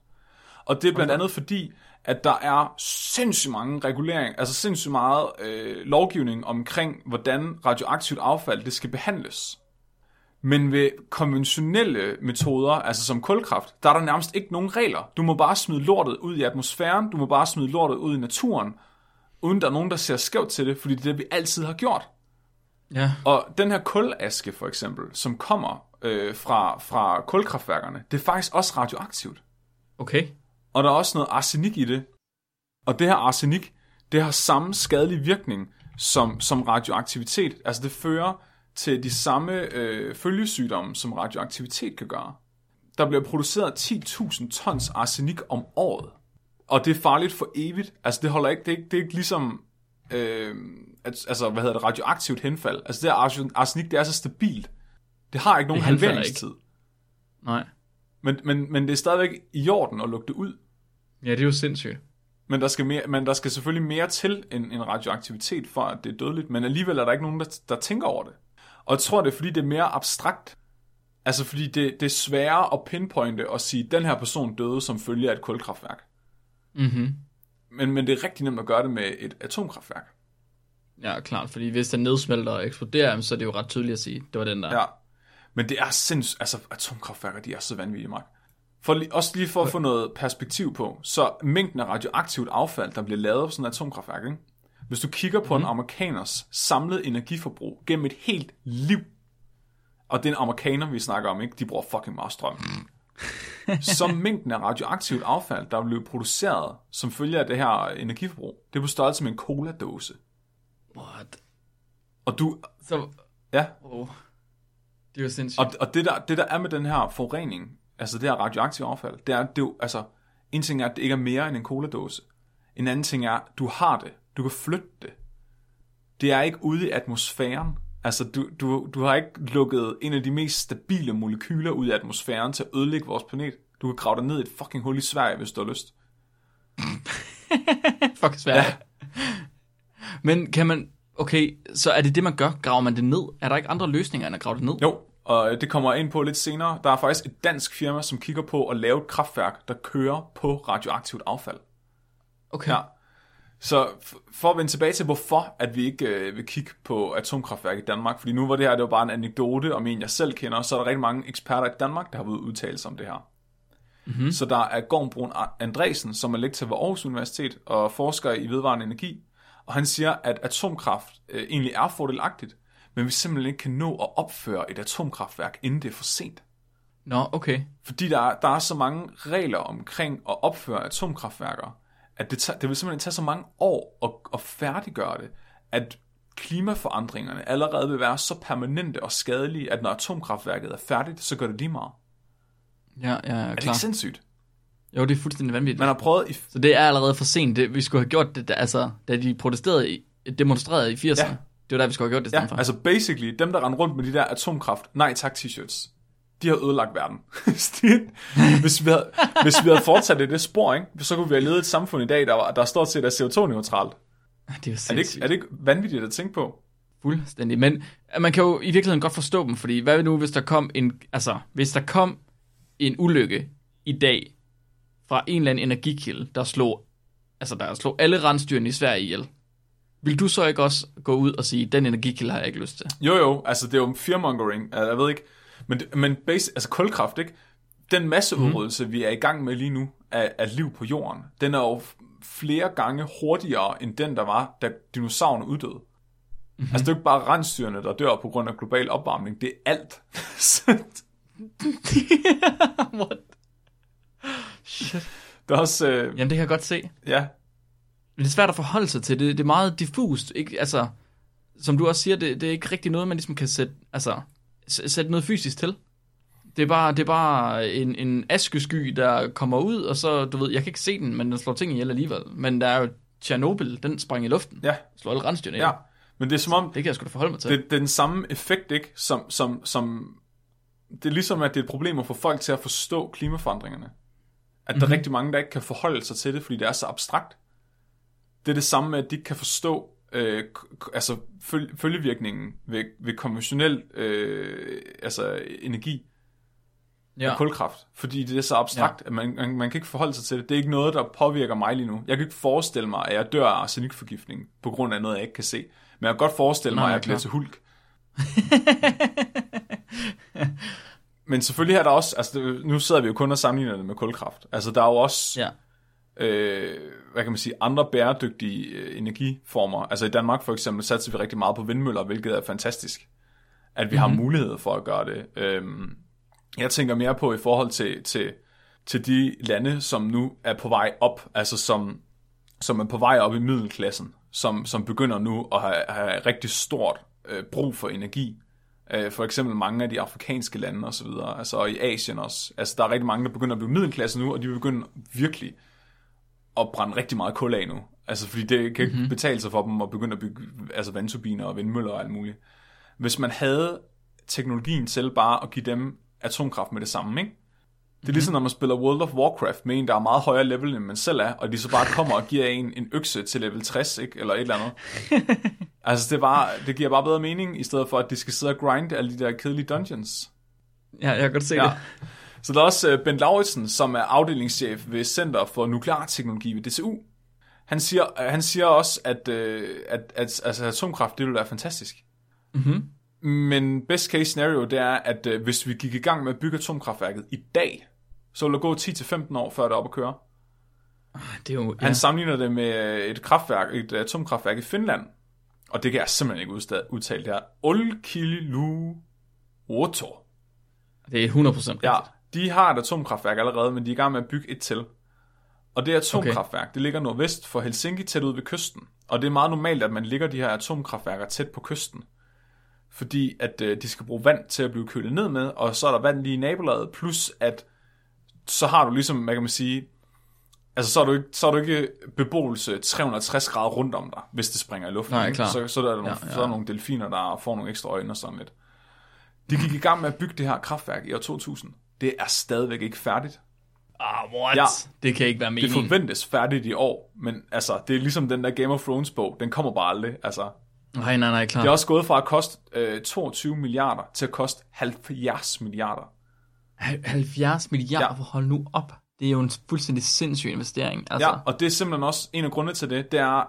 Og det er blandt andet fordi, at der er sindssygt mange regulering, altså sindssygt meget øh, lovgivning omkring, hvordan radioaktivt affald det skal behandles. Men ved konventionelle metoder, altså som kulkraft, der er der nærmest ikke nogen regler. Du må bare smide lortet ud i atmosfæren, du må bare smide lortet ud i naturen, uden der er nogen, der ser skævt til det, fordi det er det, vi altid har gjort. Ja. Og den her kulaske for eksempel, som kommer øh, fra, fra kulkraftværkerne, det er faktisk også radioaktivt. Okay. Og der er også noget arsenik i det. Og det her arsenik, det har samme skadelig virkning som, som radioaktivitet. Altså det fører til de samme øh, følgesygdomme, som radioaktivitet kan gøre. Der bliver produceret 10.000 tons arsenik om året. Og det er farligt for evigt. Altså det holder ikke, det er ikke, det er ikke ligesom, øh, altså hvad hedder det, radioaktivt henfald. Altså det her arsen- arsenik, det er så stabilt. Det har ikke nogen halveringstid. Nej. Men, men, men det er stadigvæk i orden at lukke det ud. Ja, det er jo sindssygt. Men der skal, mere, men der skal selvfølgelig mere til end, end radioaktivitet, for at det er dødeligt. Men alligevel er der ikke nogen, der, der tænker over det. Og jeg tror, det er fordi, det er mere abstrakt. Altså fordi det, det er sværere at pinpointe og sige, den her person døde som følge af et kulkraftværk. Mhm. Men, men det er rigtig nemt at gøre det med et atomkraftværk. Ja, klart, fordi hvis den nedsmelter og eksploderer, så er det jo ret tydeligt at sige, det var den der. Ja. Men det er sindssygt, altså atomkraftværker, de er så vanvittige, Mark. For, lige- også lige for at få noget perspektiv på, så mængden af radioaktivt affald, der bliver lavet på sådan et atomkraftværk, ikke? hvis du kigger på mm. en amerikaners samlede energiforbrug gennem et helt liv, og det er en amerikaner, vi snakker om, ikke? de bruger fucking meget strøm, så mængden af radioaktivt affald, der bliver produceret som følge af det her energiforbrug, det er på størrelse med en cola-dåse. What? Og du, Så, ja, oh. Det er jo sindssygt. Og, og det, der, det der er med den her forurening, altså det her radioaktive affald, det er, det er jo, altså, en ting er, at det ikke er mere end en coladåse. En anden ting er, du har det. Du kan flytte det. Det er ikke ude i atmosfæren. Altså, du, du, du har ikke lukket en af de mest stabile molekyler ud i atmosfæren til at ødelægge vores planet. Du kan grave dig ned i et fucking hul i Sverige, hvis du har lyst. Fuck svært. Ja. Men kan man... Okay, så er det det, man gør? Graver man det ned? Er der ikke andre løsninger, end at grave det ned? Jo, og det kommer jeg ind på lidt senere. Der er faktisk et dansk firma, som kigger på at lave et kraftværk, der kører på radioaktivt affald. Okay. Ja. Så for at vende tilbage til, hvorfor at vi ikke øh, vil kigge på atomkraftværk i Danmark, fordi nu var det her det var bare en anekdote om en, jeg selv kender, så er der rigtig mange eksperter i Danmark, der har været udtalt sig om det her. Mm-hmm. Så der er Gorm Brun Andresen, som er lektor ved Aarhus Universitet og forsker i vedvarende energi, og han siger, at atomkraft øh, egentlig er fordelagtigt, men vi simpelthen ikke kan nå at opføre et atomkraftværk, inden det er for sent. Nå, okay. Fordi der er, der er så mange regler omkring at opføre atomkraftværker, at det, tager, det vil simpelthen tage så mange år at, at færdiggøre det, at klimaforandringerne allerede vil være så permanente og skadelige, at når atomkraftværket er færdigt, så gør det lige meget. Ja, ja, ja, Er det klar. ikke sindssygt? Jo, det er fuldstændig vanvittigt. Man har prøvet i... Så det er allerede for sent. Det, vi skulle have gjort det, da, altså, da de protesterede, i, demonstrerede i 80'erne. Ja. Det var der, vi skulle have gjort det Ja, for. altså basically, dem der render rundt med de der atomkraft, nej tak t-shirts, de har ødelagt verden. De- hvis, vi havde, hvis vi havde fortsat i det spor, ikke, så kunne vi have levet et samfund i dag, der, var, der stort set er CO2-neutralt. det er Er det, ikke, er det ikke vanvittigt at tænke på? Fuldstændig. Men man kan jo i virkeligheden godt forstå dem, fordi hvad nu, hvis der kom en, altså, hvis der kom en ulykke i dag fra en eller anden energikilde, der slog, altså der slog alle rensdyrene i Sverige ihjel. Vil du så ikke også gå ud og sige, den energikilde har jeg ikke lyst til? Jo jo, altså det er jo fearmongering, jeg ved ikke, men, men base, altså kulkraft, ikke? Den masseudryddelse, mm. vi er i gang med lige nu af, af liv på jorden, den er jo flere gange hurtigere end den, der var, da dinosaurerne uddøde. Mm-hmm. Altså det er jo ikke bare rensdyrene, der dør på grund af global opvarmning, det er alt. What? Shit. det er også, øh, Jamen, det kan jeg godt se. ja, Men det er svært at forholde sig til. Det, det er meget diffust. Ikke? Altså, som du også siger, det, det er ikke rigtig noget, man ligesom kan sætte, altså, sætte noget fysisk til. Det er bare, det er bare en, en askesky, der kommer ud, og så, du ved, jeg kan ikke se den, men den slår ting ihjel alligevel. Men der er jo Tjernobyl, den sprang i luften. ja, Slår alle rensdyrene ja. Men det er som om, Det kan jeg sgu da forholde mig til. det, det er den samme effekt, ikke? Som, som, som, det er ligesom, at det er et problem at få folk til at forstå klimaforandringerne. At der Mhm. er rigtig mange, der ikke kan forholde sig til det, fordi det er så abstrakt. Det er det samme med, at de ikke kan forstå øh, altså føl- følgevirkningen ved, ved konventionel øh, altså energi ja. og kulkraft. Fordi det er så abstrakt, ja. at man, man, man kan ikke forholde sig til det. Det er ikke noget, der påvirker mig lige nu. Jeg kan ikke forestille mig, at jeg dør af arsenikforgiftning på grund af noget, jeg ikke kan se. Men jeg kan godt forestille mig, Nej, at jeg bliver til hulk. Men selvfølgelig er der også, altså det, nu sidder vi jo kun og sammenligner det med kulkraft. Altså der er jo også, ja. øh, hvad kan man sige, andre bæredygtige øh, energiformer. Altså i Danmark for eksempel satser vi rigtig meget på vindmøller, hvilket er fantastisk. At vi mm-hmm. har mulighed for at gøre det. Øhm, jeg tænker mere på i forhold til, til, til de lande, som nu er på vej op, altså som, som er på vej op i middelklassen, som, som begynder nu at have, have rigtig stort øh, brug for energi. Øh, for eksempel mange af de afrikanske lande og så videre, altså og i Asien også. Altså der er rigtig mange, der begynder at blive middelklasse nu, og de begynder virkelig at brænde rigtig meget kul af nu. Altså fordi det kan ikke mm-hmm. betale sig for dem at begynde at bygge altså vandturbiner og vindmøller og alt muligt. Hvis man havde teknologien til bare at give dem atomkraft med det samme, ikke? Det er ligesom, når man spiller World of Warcraft med en, der er meget højere level, end man selv er, og de så bare kommer og giver en en økse til level 60, ikke? eller et eller andet. altså, det, bare, det giver bare bedre mening, i stedet for, at de skal sidde og grinde alle de der kedelige dungeons. ja, jeg kan godt se Ja. det. Så der er også uh, Bent Lauritsen, som er afdelingschef ved Center for Nuklear Teknologi ved DTU. Han siger, uh, han siger også, at, uh, at, at altså, atomkraft, det vil være fantastisk. Mm-hmm. Men best case scenario, det er, at uh, hvis vi gik i gang med at bygge atomkraftværket i dag, så vil der gå 10-15 år, før det er op at køre. Det er jo, ja. Han sammenligner det med et kraftværk, et atomkraftværk i Finland, og det kan jeg simpelthen ikke udtale, det her. Olkiluoto. det er 100% rigtigt. Ja, de har et atomkraftværk allerede, men de er i gang med at bygge et til. Og det atomkraftværk, okay. det ligger nordvest for Helsinki, tæt ud ved kysten. Og det er meget normalt, at man ligger de her atomkraftværker tæt på kysten. Fordi at øh, de skal bruge vand til at blive kølet ned med, og så er der vand lige i nabolaget, plus at så har du ligesom, hvad kan man sige, altså så er du ikke, så er du ikke beboelse 360 grader rundt om dig, hvis det springer i luften. Nej, klar. Så, så, er der nogle, Ja, ja, så er der nogle delfiner, der får nogle ekstra øjne og sådan lidt. De gik i gang med at bygge det her kraftværk i år 2000. Det er stadigvæk ikke færdigt. Ah, what? Ja. Det kan ikke være Det meningen. forventes færdigt i år, men altså, det er ligesom den der Game of Thrones bog. Den kommer bare aldrig. Altså, Nej, nej, nej, klar. det er også gået fra at koste øh, 22 milliarder til at koste 70 milliarder. Hal- 70 milliarder, ja. hold nu op. Det er jo en fuldstændig sindssyg investering. Altså, Ja, og det er simpelthen også en af grundene til det, det er,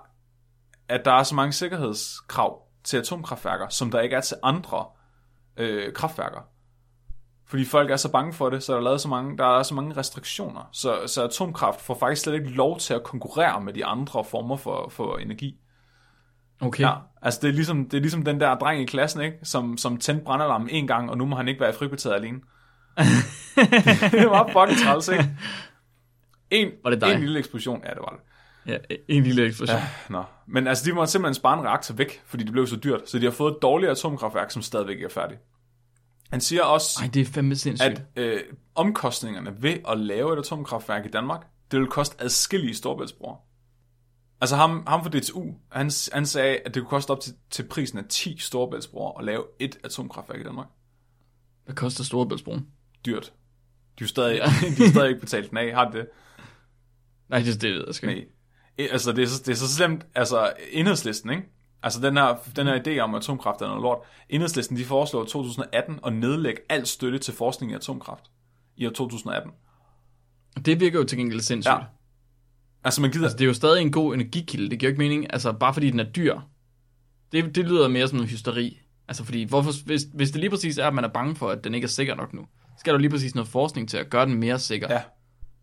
at der er så mange sikkerhedskrav til atomkraftværker, som der ikke er til andre øh, kraftværker. Fordi folk er så bange for det, så der er, lavet så mange, der er så mange restriktioner. Så, så atomkraft får faktisk slet ikke lov til at konkurrere med de andre former for, for energi. Okay. Ja, altså det er, ligesom, det er ligesom den der dreng i klassen, ikke? Som, som tændte brandalarmen en gang, og nu må han ikke være i frikvarteret alene. det var fucking træls, ikke? En, Var det dig? en lille eksplosion, ja det var det. Ja, en lille eksplosion. Ja. Nå. Men altså, de måtte simpelthen spare en reaktor væk, fordi det blev så dyrt. Så de har fået et dårligt atomkraftværk, som stadigvæk ikke er færdigt. Han siger også, Ej, det er fandme sindssygt. at øh, omkostningerne ved at lave et atomkraftværk i Danmark, det vil koste adskillige storbæltsbroer. Altså ham, ham fra DTU, han, han sagde, at det kunne koste op til, til prisen af 10 storbæltsbroer at lave et atomkraftværk i Danmark. Hvad koster Storebæltsbroen? Dyrt. De jo stadig, de er stadig ikke betalt den af, har de det? Nej, det, det ved jeg sgu ikke. Nej. Eh, Altså, det er, så, det er så slemt, altså, enhedslisten, ikke? Altså, den her, den her idé om atomkraft er noget lort. Enhedslisten, de foreslår i 2018 at nedlægge al støtte til forskning i atomkraft. I år 2018. Det virker jo til gengæld sindssygt. Ja. Altså, man gider... Altså, det er jo stadig en god energikilde. Det giver jo ikke mening, altså bare fordi den er dyr. Det, det lyder mere som noget hysteri. Altså fordi, hvorfor, hvis, hvis det lige præcis er, at man er bange for, at den ikke er sikker nok nu, skal der lige præcis noget forskning til at gøre den mere sikker. Ja.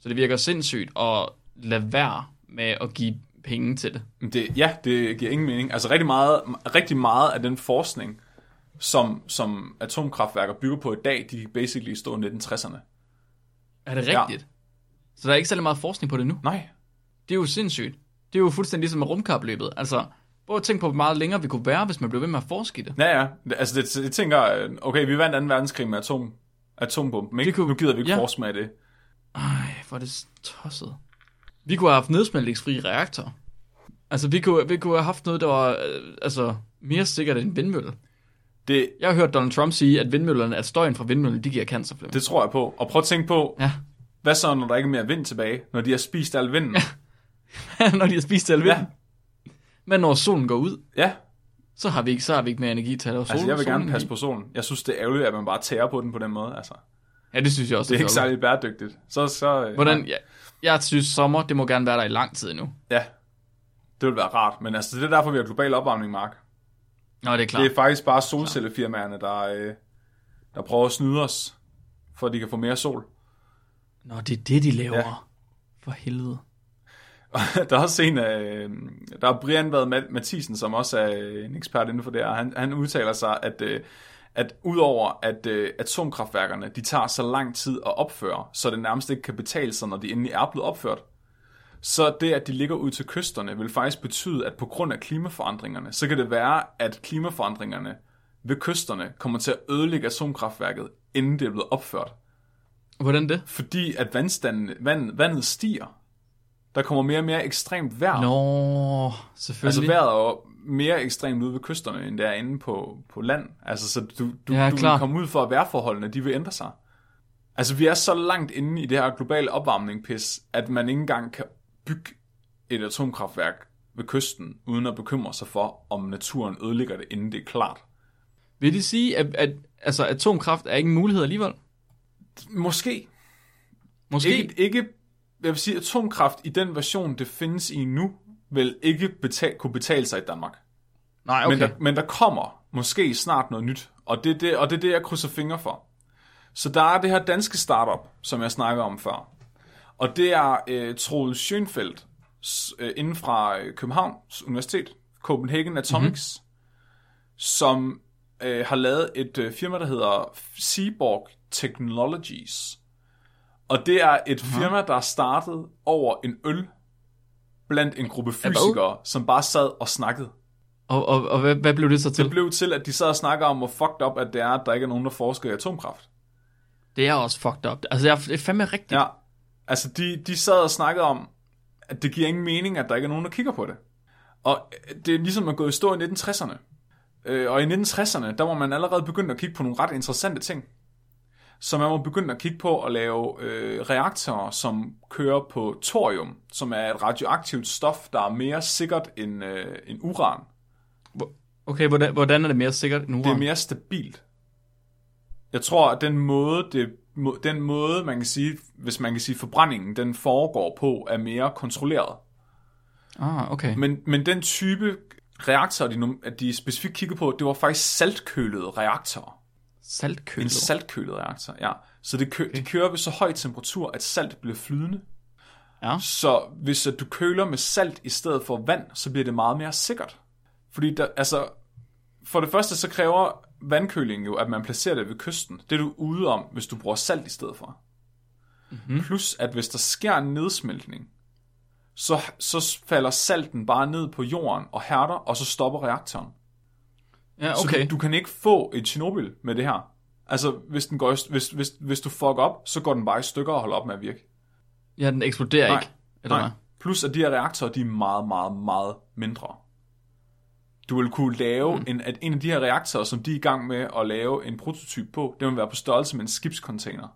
Så det virker sindssygt at lade være med at give penge til det. Det, ja, det giver ingen mening. Altså rigtig meget, rigtig meget af den forskning, som, som atomkraftværker bygger på i dag, de basically stod i 1960'erne. Er det Ja. rigtigt? Så der er ikke særlig meget forskning på det nu? Nej. Det er jo sindssygt. Det er jo fuldstændig ligesom med rumkapløbet. Altså, prøv at tænke på, hvor meget længere vi kunne være, hvis man blev ved med at forske i det. Ja, ja. Det- Altså, det, jeg tænker, øh, okay, vi vandt 2. verdenskrig med atom, atombomben, ikke? Det kunne- nu gider vi ikke ja. ja. forske med det. Ej, hvor er det tosset. Vi kunne have haft nedsmeltningsfri reaktor. Altså, vi kunne, vi kunne have haft noget, der var øh, altså, mere sikkert end vindmølle. det. Jeg har hørt Donald Trump sige, at vindmøllerne, at støjen fra vindmøllerne, de giver cancer. Det tror jeg på. Og prøv at tænke på, Ja, hvad så, når der ikke er mere vind tilbage? Når de har spist al vinden? når de har spist al vind. Ja. Ja. Men når solen går ud, ja. Så har vi ikke, så har vi ikke mere energi til at lave sol. Altså, jeg vil gerne passe på solen. Jeg synes, det er ærgerligt, at man bare tærer på den på den måde. Altså, Ja, det synes jeg også. det er ikke fjollet. særlig bæredygtigt. Så, så, øh, Hvordan, ja, jeg synes, sommer, det må gerne være der i lang tid nu. Ja, det vil være rart. Men altså, det er derfor, vi har global opvarmning, Mark. Nå, det er klart. Det er faktisk bare solcellefirmaerne, der, øh, der prøver at snyde os, for at de kan få mere sol. Nå, det er det, de laver. Ja. For helvede. der er også en af, der er Brian Vad Mathisen, som også er en ekspert inden for det her. Han, han udtaler sig, at, øh, at udover at øh, atomkraftværkerne, de tager så lang tid at opføre, så det nærmest ikke kan betale sig, når de endelig er blevet opført, så det, at de ligger ud til kysterne, vil faktisk betyde, at på grund af klimaforandringerne, så kan det være, at klimaforandringerne ved kysterne kommer til at ødelægge atomkraftværket, inden det er blevet opført. Hvordan det? Fordi at vandstanden, vand, vandet stiger. Der kommer mere og mere ekstremt vejr. Nå, selvfølgelig. Altså vejret er jo mere ekstremt ude ved kysterne, end det er inde på, på land. Altså, så du, du, Ja, du vil komme ud for, at vejrforholdene de vil ændre sig. Altså, vi er så langt inde i det her globale opvarmning-pis, at man ikke engang kan bygge et atomkraftværk ved kysten, uden at bekymre sig for, om naturen ødelægger det, inden det er klart. Vil det sige, at, at altså, atomkraft er ikke en mulighed alligevel? Måske. Måske. Ikke, ikke, jeg vil sige, atomkraft i den version, det findes i nu, vil ikke betal, kunne betale sig i Danmark. Nej, Okay. Men, der, men der kommer måske snart noget nyt, og det, er det, og det er det, jeg krydser fingre for. Så der er det her danske startup, som jeg snakker om før. Og det er øh, Troels Schönfeldt, øh, inden fra øh, Københavns Universitet, Copenhagen Atomics, mm-hmm. som øh, har lavet et øh, firma, der hedder Seaborg Technologies. Og det er et firma, der er startet over en øl blandt en gruppe fysikere, som bare sad og snakkede. Og, og, og hvad, hvad blev det så til? Det blev til, at de sad og snakker om, hvor fucked up at det er, at der ikke er nogen, der forsker i atomkraft. Det er også fucked up. Altså, jeg, det er fandme rigtigt. Ja, altså de, de sad og snakkede om, at det giver ingen mening, at der ikke er nogen, der kigger på det. Og det er ligesom at gå i stå i 1960'erne. Øh, og i 1960'erne, der var man allerede begyndt at kigge på nogle ret interessante ting. Så man var begyndt at kigge på at lave øh, reaktorer, som kører på thorium, som er et radioaktivt stof, der er mere sikkert end, øh, end uran. Okay, hvordan, hvordan er det mere sikkert end uran? Det er mere stabilt. Jeg tror, at den måde, det, må- den måde, man kan sige, hvis man kan sige, forbrændingen, den foregår på, er mere kontrolleret. Ah, okay. Men, men den type reaktorer, de, at de specifikt kiggede på, det var faktisk saltkølede reaktorer. Saltkølet. En saltkølet reaktor, ja. Så det, kø, de kører ved så høj temperatur, at salt bliver flydende. Ja. Så hvis du køler med salt i stedet for vand, så bliver det meget mere sikkert. Fordi der, altså, for det første så kræver vandkøling jo, at man placerer det ved kysten. Det er du ude om, hvis du bruger salt i stedet for. Mm-hmm. Plus, at hvis der sker en nedsmeltning, så, så falder salten bare ned på jorden og hærder, og så stopper reaktoren. Ja, Så okay. du, du kan ikke få et Chernobyl med det her. Altså, hvis, den går, i- hvis, hvis, hvis du fucker op, så går den bare i stykker og holder op med at virke. Ja, den eksploderer Nej, ikke. Eller Nej. hvad? Plus, at de her reaktorer, de er meget, meget, meget mindre. Du vil kunne lave mm. en, at en af de her reaktorer, som de er i gang med at lave en prototyp på, det vil være på størrelse med en skibscontainer.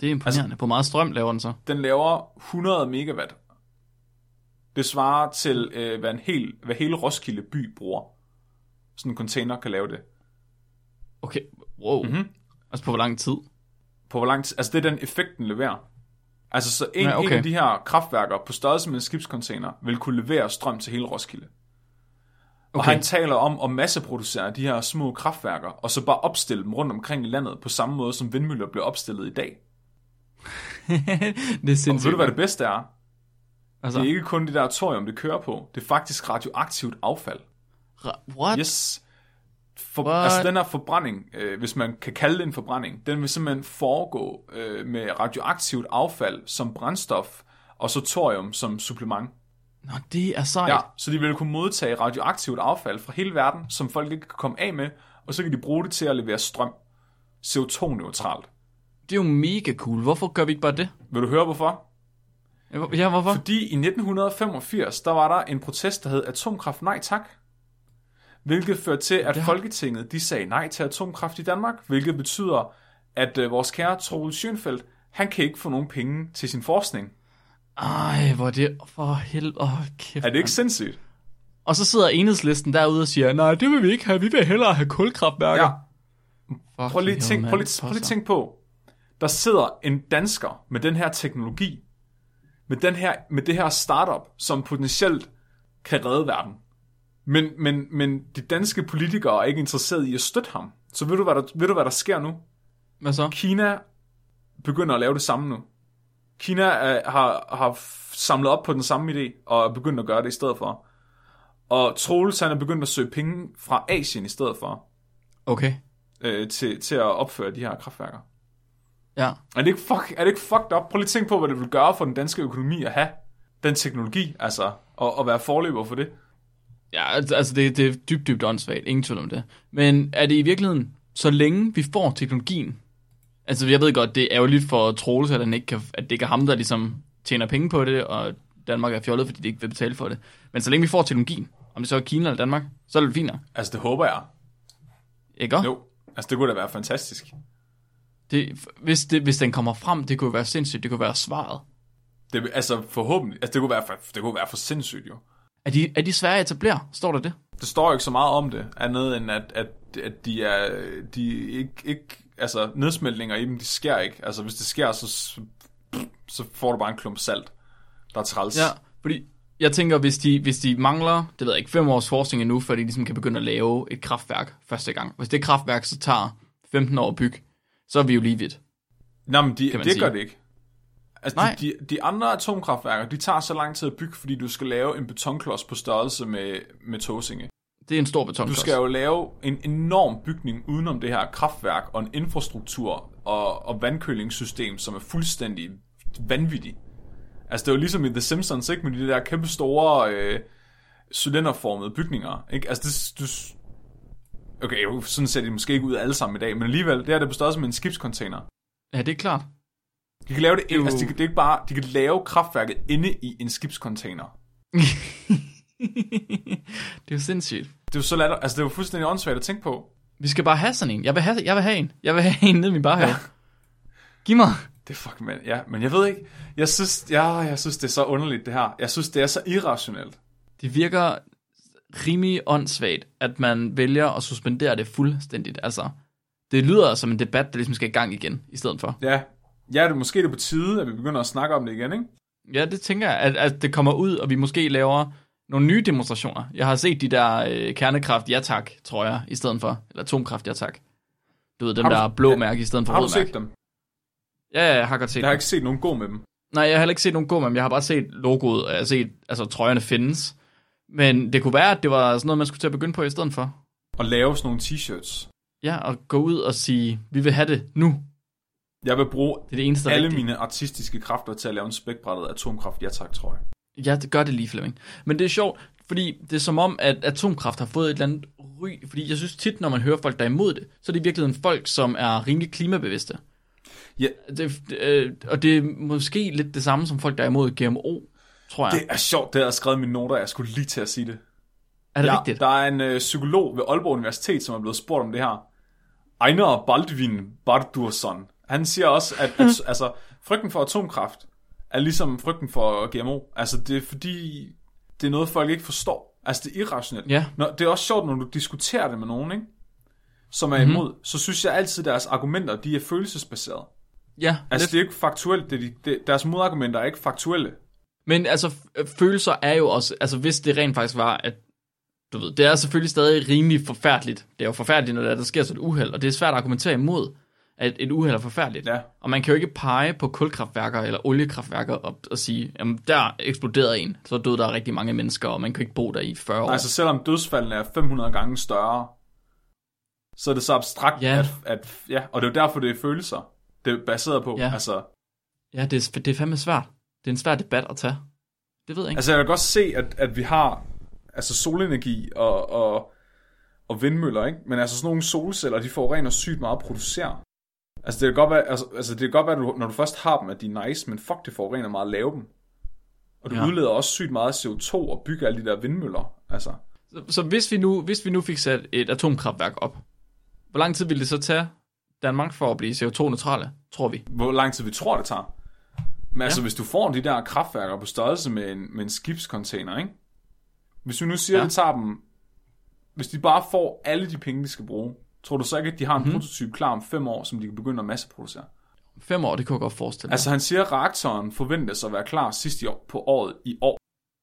Det er imponerende. Altså, Hvor meget strøm laver den så? Den laver 100 megawatt. Det svarer til, øh, hvad, en hel, hvad hele Roskilde by bruger. Sådan en container kan lave det. Okay, wow. Mhm. Mm-hmm. Altså på hvor lang tid? På hvor lang tid, altså det er den effekt, den leverer. Altså så en, Ja, okay. en af de her kraftværker på størrelse med en skibscontainer vil kunne levere strøm til hele Roskilde. Okay. Og han taler om at masseproducere de her små kraftværker, og så bare opstille dem rundt omkring i landet på samme måde, som vindmøller bliver opstillet i dag. det er Og ved sindssygt. du, hvad det bedste er? altså, Det er ikke kun det der thorium, det kører på. Det er faktisk radioaktivt affald. What? Yes. For, What? altså den her forbrænding, øh, hvis man kan kalde det en forbrænding, den vil simpelthen foregå øh, med radioaktivt affald som brændstof, og så thorium som supplement. Nå, det er sejt. Ja, så de vil kunne modtage radioaktivt affald fra hele verden, som folk ikke kan komme af med, og så kan de bruge det til at levere strøm. CO2-neutralt. Det er jo mega cool. Hvorfor gør vi ikke bare det? Vil du høre hvorfor? Ja, hvor- Ja, hvorfor? Fordi i 1985, der var der en protest, der hed Atomkraft Nej Tak. Hvilket førte til, at har- Folketinget de sagde nej til atomkraft i Danmark, hvilket betyder, at øh, vores kære Troels Schönfeldt, han kan ikke få nogen penge til sin forskning. Ej, hvor er det for helvede. Kæft, Er det ikke sindssygt? Og så sidder enhedslisten derude og siger, nej, det vil vi ikke have. Vi vil hellere have kulkraftværker. Ja, Fuck prøv lige, you, tænk, prøv, lige, prøv lige tænk på, der sidder en dansker med den her teknologi, med, den her, med det her startup, som potentielt kan redde verden. Men, men, men de danske politikere er ikke interesseret i at støtte ham. Så ved du, hvad der, ved du, hvad der sker nu? Hvad så? Kina begynder at lave det samme nu. Kina er, har, har f- samlet op på den samme idé, og er begyndt at gøre det i stedet for. Og Troels han er begyndt at søge penge fra Asien i stedet for, Okay. øh, til, til at opføre de her kraftværker. Ja. Er det, ikke fuck, er det ikke fucked up? Prøv lige at tænke på, hvad det vil gøre for den danske økonomi at have den teknologi, altså, og, og være forløber for det. Ja, altså altså, det, det er dybt, dybt åndssvagt. Ingen tvivl om det. Men er det i virkeligheden, så længe vi får teknologien, altså jeg ved godt, det er ærgerligt for Troels, at, han ikke kan, at det ikke er ham, der ligesom tjener penge på det, og Danmark er fjollet, fordi de ikke vil betale for det. Men så længe vi får teknologien, om det så er Kina eller Danmark, så er det fint. Altså, det håber jeg. Ikke også? Jo, altså, det kunne da være fantastisk. Det, hvis, det, hvis den kommer frem, det kunne være sindssygt. Det kunne være svaret. Det, altså, forhåbentlig. Altså, det kunne være for, det kunne være for sindssygt, jo. Er de, er de svære at etablere? Står der det? Det står jo ikke så meget om det, andet end at, at, at de er, de ikke, ikke, altså nedsmeltninger i dem, de sker ikke. Altså hvis det sker, så, så, får du bare en klump salt, der er træls. Ja, fordi jeg tænker, hvis de, hvis de mangler, det ved jeg ikke, fem års forskning endnu, før de ligesom kan begynde at lave et kraftværk første gang. Hvis det kraftværk så tager 15 år at bygge, så er vi jo lige vidt. Nå, men de, det sige. gør det ikke. Altså, Nej. de, de, de andre atomkraftværker, de tager så lang tid at bygge, fordi du skal lave en betonklods på størrelse med, med Tåsinge. Det er en stor Du betonklods. skal jo lave en enorm bygning udenom det her kraftværk, og en infrastruktur og, og vandkølingssystem, som er fuldstændig vanvittig. Altså, det er jo ligesom i The Simpsons, ikke? Med de der kæmpe store øh, cylinderformede bygninger, ikke? Altså, det, du, okay, sådan ser de måske ikke ud alle sammen i dag, men alligevel, det er det på størrelse med en skibscontainer. Ja, det er klart. De kan lave det, Det jo- altså, de, kan- det er ikke bare, de kan lave kraftværket inde i en skibscontainer. det er jo sindssygt. Det er jo så latter, altså det er jo fuldstændig åndssvagt at tænke på. Vi skal bare have sådan en. Jeg vil have, jeg vil have en. Jeg vil have en nede i min baghave. Ja. Giv mig. Det er fuck, man. Ja, men jeg ved ikke. Jeg synes, ja, jeg synes, det er så underligt, det her. Jeg synes, det er så irrationelt. Det virker rimelig åndssvagt, at man vælger at suspendere det fuldstændigt. Altså, det lyder som en debat, der ligesom skal i gang igen, i stedet for. Ja, ja det er måske det på tide, at vi begynder at snakke om det igen, ikke? Ja, det tænker jeg, at, at det kommer ud, og vi måske laver nogle nye demonstrationer. Jeg har set de der øh, kernekraft, ja tak, tror jeg, i stedet for. Eller atomkraft, ja tak. Du ved, Har du- der blå ja. mærke i stedet for Har du rød mærke. set dem? Ja, ja, jeg har godt set Jeg har dem. ikke set nogen gå med dem. Nej, jeg har heller ikke set nogen gå med dem. Jeg har bare set logoet, og jeg har set, altså trøjerne findes. Men det kunne være, at det var sådan noget, man skulle til at begynde på i stedet for. Og lave sådan nogle t-shirts. Ja, og gå ud og sige, vi vil have det nu. Jeg vil bruge Det er det eneste, alle rigtigt. mine artistiske kræfter til at lave en spækbrættet atomkraft ja tak trøje. Ja, det gør det lige, Flemming. Men det er sjovt, fordi det er som om, at atomkraft har fået et eller andet ry. Fordi jeg synes tit, når man hører folk, der er imod det, så er det i virkeligheden folk, som er rimelig klimabevidste. Ja. Det, øh, og det er måske lidt det samme som folk, der er imod GMO, tror jeg. Det er sjovt, det har jeg skrevet i mine noter, jeg skulle lige til at sige det. er det ja, rigtigt? Der er en øh, psykolog ved Aalborg Universitet, som er blevet spurgt om det her. Einar Baldvin Bardursson. Han siger også, at, at altså, frygten for atomkraft er ligesom frygten for GMO. Altså, det er fordi, det er noget, folk ikke forstår. Altså, det er irrationelt. Ja. Når, det er også sjovt, når du diskuterer det med nogen, ikke? som er Mhm. imod, så synes jeg altid, at deres argumenter, de er følelsesbaserede. Ja, Altså, lidt. det er ikke faktuelt. Det er de, det, deres modargumenter er ikke faktuelle. Men altså, f- følelser er jo også, altså hvis det rent faktisk var, at du ved, det er selvfølgelig stadig rimelig forfærdeligt. Det er jo forfærdeligt, når der, der sker sådan et uheld, og det er svært at argumentere imod, at et uheld er forfærdeligt. Ja. Og man kan jo ikke pege på kulkraftværker eller oliekraftværker og, og sige, jamen der eksploderede en, så døde der rigtig mange mennesker, og man kan ikke bo der i 40 år. Altså selvom dødsfaldene er 500 gange større, så er det så abstrakt, Ja. at, at, ja, og det er jo derfor, det er følelser, det er baseret på. Ja. Altså, Ja, det er, det er fandme svært. Det er en svær debat at tage. Det ved jeg ikke. altså jeg kan godt se, at, at vi har altså solenergi og, og, og vindmøller, ikke? men altså sådan nogle solceller, de forurener sygt meget at producere. Altså det kan godt være, altså, altså det kan godt være at du, når du først har dem, at de er nice, men fuck, det forurener meget at lave dem. Og du Ja. udleder også sygt meget CO2 og bygger alle de der vindmøller. Altså, Så, så hvis, vi nu, hvis vi nu fik sat et atomkraftværk op, hvor lang tid ville det så tage Danmark for at blive CO2-neutrale, tror vi? hvor lang tid vi tror, det tager. Men altså, Ja. hvis du får de der kraftværker på størrelse med en, med en skibscontainer, ikke? Hvis vi nu siger, Ja. ja. det tager dem... Hvis de bare får alle de penge, de skal bruge, tror du så ikke, at de har en Mhm. mm-hmm. prototype klar om fem år, som de kan begynde at masseproducere? Fem år, det kunne jeg godt forestille mig. Altså, han siger, at reaktoren forventes at være klar sidst i år, på året i år.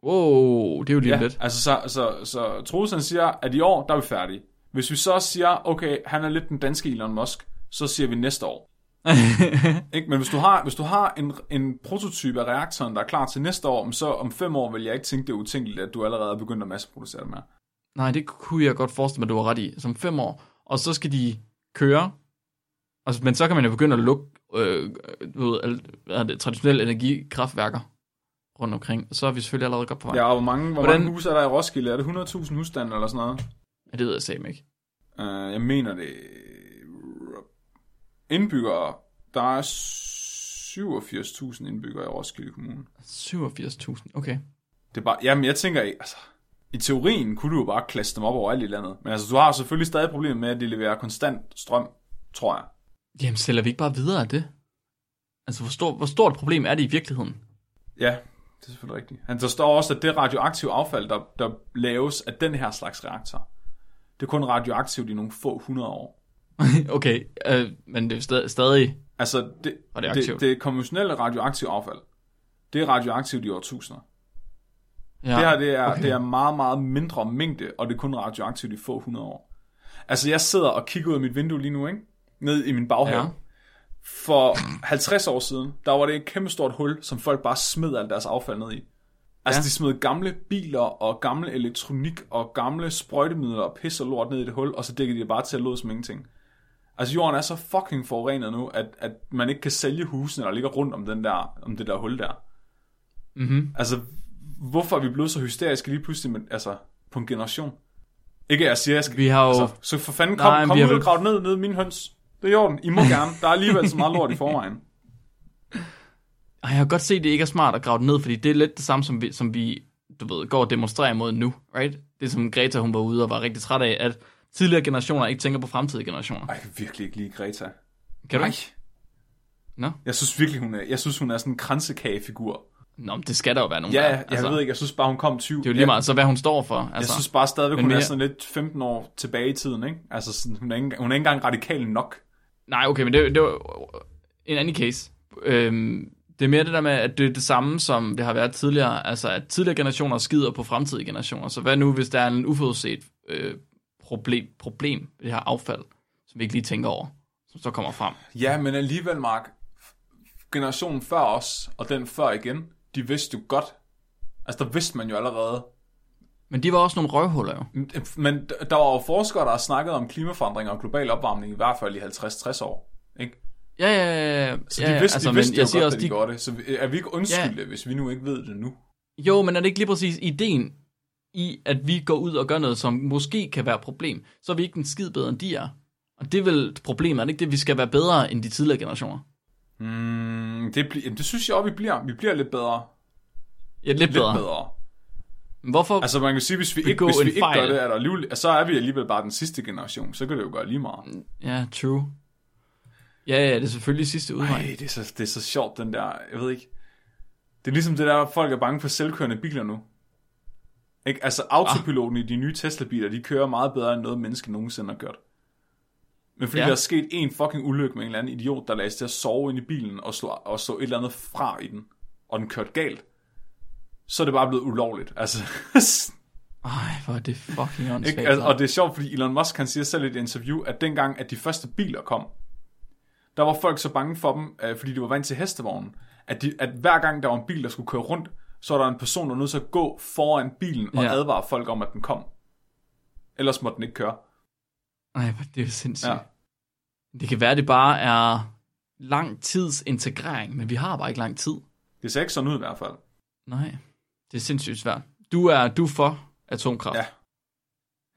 wow, det er jo lige Ja, lidt. altså, så, så, så Troels han siger, at i år, der er vi færdige. Hvis vi så siger, okay, han er lidt den danske Elon Musk, så siger vi næste år. Ikke? Men hvis du har, hvis du har en, en prototype af reaktoren, der er klar til næste år, så om fem år vil jeg ikke tænke, det er utænkeligt, at du allerede er begyndt at masseproducere det med. Nej, det kunne jeg godt forestille mig, du har ret i. Som fem år. Og så skal de køre. Altså, men så kan man jo begynde at lukke øh, ved, alt, hvad det, traditionelle energikraftværker rundt omkring. Så er vi selvfølgelig allerede godt på vej. Ja, og hvor mange, hvor Hvordan- mange huse er der i Roskilde? Er det 100.000 husstande eller sådan noget? Ja, det ved jeg simpelthen ikke. Uh, jeg mener det... Indbyggere, der er 87.000 indbyggere i Roskilde Kommune. 87.000, okay. Det er bare, jamen jeg tænker, altså, i teorien kunne du jo bare klasse dem op over alt i landet. Men altså, du har selvfølgelig stadig problemer med, at de leverer konstant strøm, tror jeg. Jamen, sælger vi ikke bare videre af det? Altså, hvor, stor, hvor stort problem er det i virkeligheden? Ja, det er selvfølgelig rigtigt. Han, der står også, at det radioaktive affald, der, der laves af den her slags reaktor, det er kun radioaktivt i nogle få hundrede år. okay, øh, men det er stadig, stadig Altså, det, Radioaktivt. det, det konventionelle radioaktive affald, det er radioaktivt i årtusinder. Ja, Det her, det er, okay. det er meget, meget mindre mængde, og det er kun radioaktivt i få hundrede år. Altså, jeg sidder og kigger ud af mit vindue lige nu, ikke? Ned i min baghave. Ja. For 50 år siden, der var det et kæmpe stort hul, som folk bare smed alt deres affald ned i. Altså, Ja. ja. de smed gamle biler og gamle elektronik og gamle sprøjtemidler og pis og lort ned i det hul, og så dækkede de det bare til at låde som ingenting. Altså, jorden er så fucking forurenet nu, at, at man ikke kan sælge husene, der ligger rundt om, den der, om det der hul der. Mm-hmm. Altså, hvorfor er vi blevet så hysteriske lige pludselig med, altså, på en generation? Ikke at jeg siger, jeg skal... Vi har jo... Altså, så for fanden, kom, Nej, men kom ud og vel- grav ned, ned i mine høns. Det er i orden. I må gerne. Der er alligevel så meget lort i forvejen. Ej, jeg har godt set, at det ikke er smart at grave det ned, fordi det er lidt det samme, som vi, som vi du ved, går og demonstrerer imod nu, right? Det som Greta, hun var ude og var rigtig træt af, at tidligere generationer ikke tænker på fremtidige generationer. Ej, jeg kan virkelig ikke lide Greta. Kan du Nej. ikke? Nå? Jeg synes virkelig, hun er, jeg synes, hun er sådan en kransekagefigur. Nå, men det skal der jo være nogen Ja, der. jeg altså, ved ikke, jeg synes bare, hun kom 20. Det er jo lige meget, så hvad hun står for. Altså, Jeg synes bare stadigvæk, hun er mere- sådan lidt 15 år tilbage i tiden, ikke? Altså, sådan, hun, er ikke, hun er ikke engang radikal nok. Nej, okay, men det, det var en anden case. Øhm, det er mere det der med, at det er det samme, som det har været tidligere. Altså, at tidligere generationer skider på fremtidige generationer. Så hvad nu, hvis der er en uforudset øh, problem, problem det her affald, som vi ikke lige tænker over, som så kommer frem? Ja, men alligevel, Mark, generationen før os, og den før igen, de vidste jo godt, altså der vidste man jo allerede, Men de var også nogle røvhuller jo. Men d- der var jo forskere, der har snakket om klimaforandringer og global opvarmning i hvert fald i 50-60 år. Ikke? Ja, ja, ja. ja. Så de ja, vidste, altså, de vidste men jeg jo siger godt, også, de de, gjorde det. Så er vi ikke undskyldte, ja. hvis vi nu ikke ved det nu? Jo, men er det ikke lige præcis ideen i, at vi går ud og gør noget, som måske kan være et problem, så er vi ikke en skid bedre, end de er. Og det er vel problemet, er det ikke det, vi skal være bedre end de tidligere generationer? Mm, det, bl- det synes jeg også, vi bliver. Vi bliver lidt bedre. Ja, lidt, Lidt bedre. bedre. hvorfor? Altså man kan sige, hvis vi ikke, hvis vi ikke fejl. gør det, er der alligevel, så er vi alligevel bare den sidste generation. Så kan det jo gøre lige meget. Ja, true. Ja, ja, det er selvfølgelig sidste udvej. Nej, det er, så, det er så sjovt, den der, jeg ved ikke. Det er ligesom det der, folk er bange for selvkørende biler nu. Ikke? Altså autopiloten ah. i de nye Tesla-biler, de kører meget bedre end noget menneske nogensinde har gjort. Men fordi Ja. der er sket en fucking ulykke med en eller anden idiot, der lagde til at sove ind i bilen og slå, og slå et eller andet fra i den, og den kørte galt, så er det bare blevet ulovligt. Altså, Ej, hvor er det fucking åndssvagt. ikke? Altså, og det er sjovt, fordi Elon Musk han siger selv i et interview, at dengang, at de første biler kom, der var folk så bange for dem, øh, fordi de var vant til hestevognen, at, de, at hver gang der var en bil, der skulle køre rundt, så var der en person, der var nødt til at gå foran bilen og ja. advare folk om, at den kom. Ellers måtte den ikke køre. Ej, hvor det er jo sindssygt. Ja. Ja. Det kan være, det bare er lang tids integrering, men vi har bare ikke lang tid. Det ser ikke sådan ud i hvert fald. Nej, det er sindssygt svært. Du er, du er for atomkraft. Ja.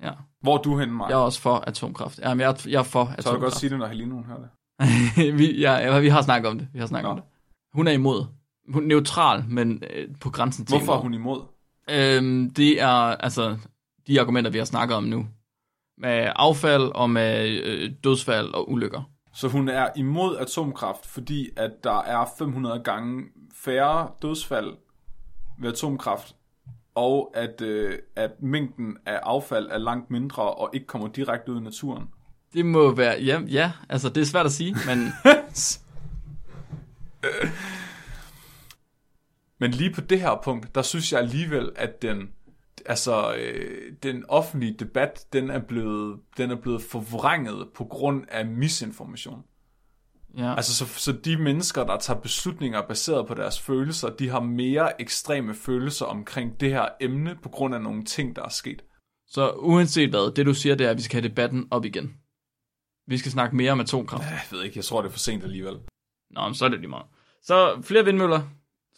Ja, Hvor er du henne, Mark? jeg er også for atomkraft. Jamen, jeg er, jeg er for Så kan du atomkraft. godt sige det, når Helene hun hører det. vi, ja, ja, vi har snakket om det. Vi har snakket Nå. om det. Hun er imod. Hun er neutral, men øh, på grænsen til Hvorfor er hun imod? Øhm, det er altså de argumenter, vi har snakket om nu. Med affald og med øh, dødsfald og ulykker. Så hun er imod atomkraft, fordi at der er 500 gange færre dødsfald ved atomkraft, og at, øh, at mængden af affald er langt mindre og ikke kommer direkte ud i naturen. Det må være, ja, ja altså det er svært at sige, men Men lige på det her punkt, der synes jeg alligevel, at den, altså, øh, den offentlige debat, den er, blevet, den er blevet forvrænget på grund af misinformation. ja. Altså, så, så de mennesker, der tager beslutninger baseret på deres følelser, de har mere ekstreme følelser omkring det her emne, på grund af nogle ting, der er sket. Så uanset hvad, det du siger, det er, at vi skal have debatten op igen. Vi skal snakke mere om atomkraft. Jeg ved ikke, jeg tror, det er for sent alligevel. Nå, men så er det lige meget. Så flere vindmøller.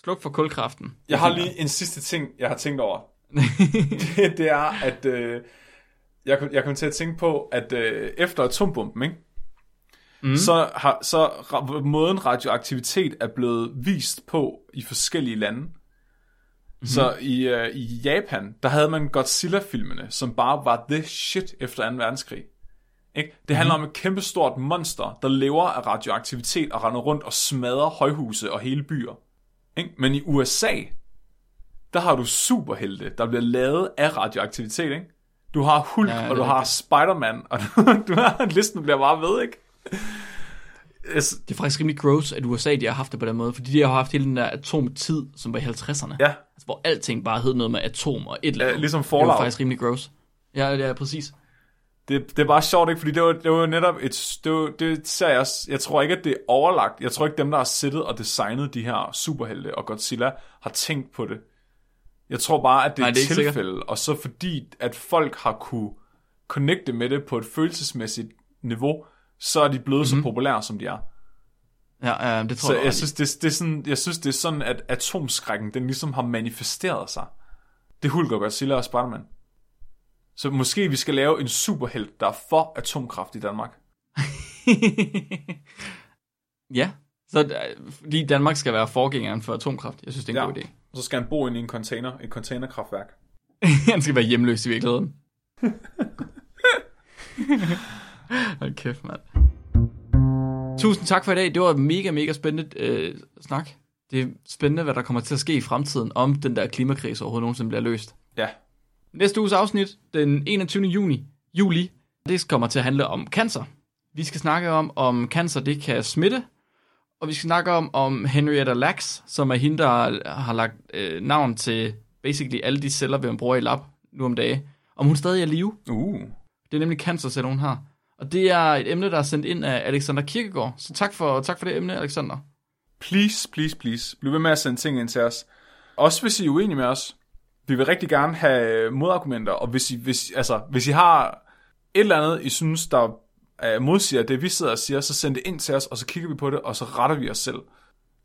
Sluk for kulkraften. Jeg har lige en sidste ting, jeg har tænkt over. Det, det er, at øh, jeg, kom- jeg kom til at tænke på, at øh, efter atombomben, ikke? Mm. Så, har, så måden radioaktivitet er blevet vist på i forskellige lande. Mm-hmm. Så i, øh, i Japan, der havde man Godzilla-filmene, som bare var the shit efter 2. verdenskrig. Ikke? Det handler mm-hmm. om et kæmpestort monster, der lever af radioaktivitet og render rundt og smadrer højhuse og hele byer. Ikke? Men i USA, der har du superhelte, der bliver lavet af radioaktivitet, ikke? Du har Hulk, Ja, det og du er har. Spider-Man, og du, du har, listen bliver bare ved, ikke? Yes. Det er faktisk rimelig gross, at USA de har haft det på den måde, fordi de har haft hele den der atomtid, som var i 50'erne. Ja, Altså, hvor alting bare hed noget med atom og et eller andet. Ja, ligesom Det var Fallout. faktisk rimelig gross. Ja, ja, ja, præcis. det, det er bare sjovt, ikke? Fordi det var, det var netop et... Det, var, det ser jeg, også- jeg tror ikke, at det er overlagt. Jeg tror ikke, dem, der har siddet og designet de her superhelte og Godzilla, har tænkt på det. Jeg tror bare, at det Nej, er det er et ikke sikkert. tilfælde, og så fordi, at folk har kunne connecte med det på et følelsesmæssigt niveau, så er de blevet mm-hmm. så populære, som de er. Ja, ja det tror Så jeg, jeg synes, det, det er sådan, jeg synes, det er sådan, at atomskrækken, den ligesom har manifesteret sig. Det er Hulk og Godzilla og Spider-Man. Så måske vi skal lave en superhelt, der er for atomkraft i Danmark. ja, så fordi Danmark skal være forgængeren for atomkraft. Jeg synes, det er en ja. god idé. Og så skal han bo inde i en container, et containerkraftværk. Han skal være hjemløs i virkeligheden. Hold kæft, mand. Tusind tak for i dag. Det var mega, mega spændende øh, snak. Det er spændende, hvad der kommer til at ske i fremtiden, om den der klimakrise overhovedet nogensinde bliver løst. Ja, Næste uges afsnit, den 21. juni, juli, det kommer til at handle om cancer. Vi skal snakke om, om cancer det kan smitte, og vi skal snakke om, om Henrietta Lacks, som er hende, der har lagt øh, navn til basically alle de celler, vi bruger i lab nu om dagen. Om hun stadig er live. uh. Det er nemlig cancerceller, hun har. Og det er et emne, der er sendt ind af Alexander Kirkegaard. Så tak for, tak for det emne, Alexander. Please, please, please. Bliv ved med at sende ting ind til os. Også hvis I er uenige med os. Vi vil rigtig gerne have modargumenter, og hvis I, hvis, altså, hvis I har et eller andet, I synes, der uh, modsiger det, vi sidder og siger, så send det ind til os, og så kigger vi på det, og så retter vi os selv.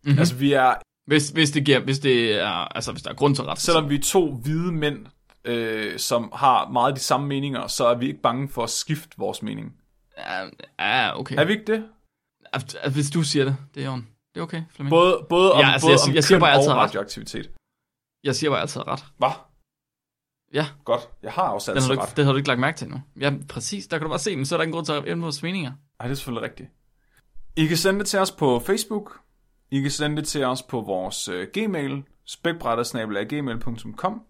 Mm-hmm. Altså, vi er, Hvis, hvis, det giver, hvis, det er, altså, hvis der er grund til ret. selvom vi er to hvide mænd, øh, som har meget de samme meninger, så er vi ikke bange for at skifte vores mening. Ja, ja, okay. Er vi ikke det? Altså, Hvis du siger det, det er jo det er okay, Flemming. Både, både om, Ja, altså, både jeg- om jeg siger bare altid og ret. radioaktivitet. Jeg siger bare altid ret. Hvad? Ja, Godt. Jeg har også den har du ret. det har du ikke lagt mærke til nu. Ja, præcis. Der kan du bare se, men så er der ingen grund til at ændre vores meninger. Nej, det er selvfølgelig rigtigt. I kan sende det til os på Facebook. I kan sende det til os på vores uh, gmail, spækbrættersnabelag.gmail.com.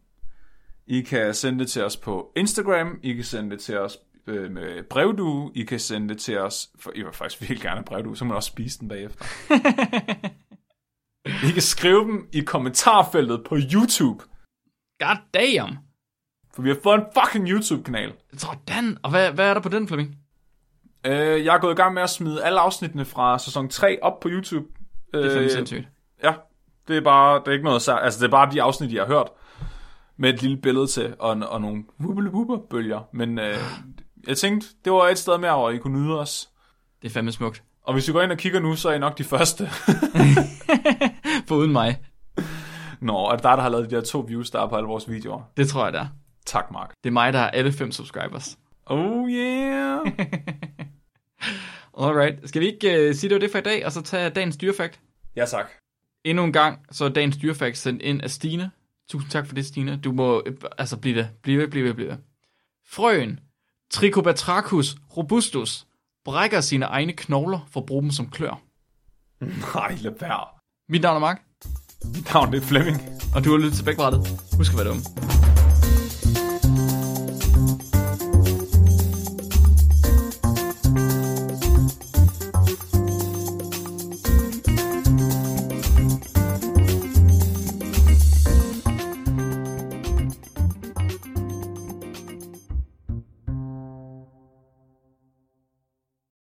I kan sende det til os på Instagram. I kan sende det til os øh, med brevdue. I kan sende det til os... For, I vil faktisk virkelig gerne have brevdue, så må man også spise den bagefter. I kan skrive dem i kommentarfeltet på YouTube. God damn! For vi har fået en fucking YouTube-kanal. Sådan. Og hvad, hvad er der på den, Flemming? Øh, jeg er gået i gang med at smide alle afsnittene fra sæson 3 op på YouTube. Det er fandme sindssygt. Ja, det er bare, det er ikke noget sær, altså det er bare de afsnit, jeg har hørt, med et lille billede til, og, og nogle bølger Men øh, jeg tænkte, det var et sted mere, hvor I kunne nyde os. Det er fandme smukt. Og hvis I går ind og kigger nu, så er I nok de første. For uden mig. Nå, er det dig, der har lavet de der to views, der er på alle vores videoer? Det tror jeg, det er. Tak, Mark. Det er mig, der har alle fem subscribers. Oh yeah! Alright. Skal vi ikke uh, sige, det var det for i dag, og så tage dagens dyrefakt? ja, tak. Endnu en gang, så er dagens dyrefakt sendt ind af Stine. Tusind tak for det, Stine. Du må øh, altså blive ved, blive ved, blive ved, blive ved. Frøen, Trichobatrachus robustus, brækker sine egne knogler for at bruge dem som klør. Nej, lad være. Mit navn er Mark, Mit navn det er Flemming. og du har lyttet til Bækbrættet. Husk at være dum.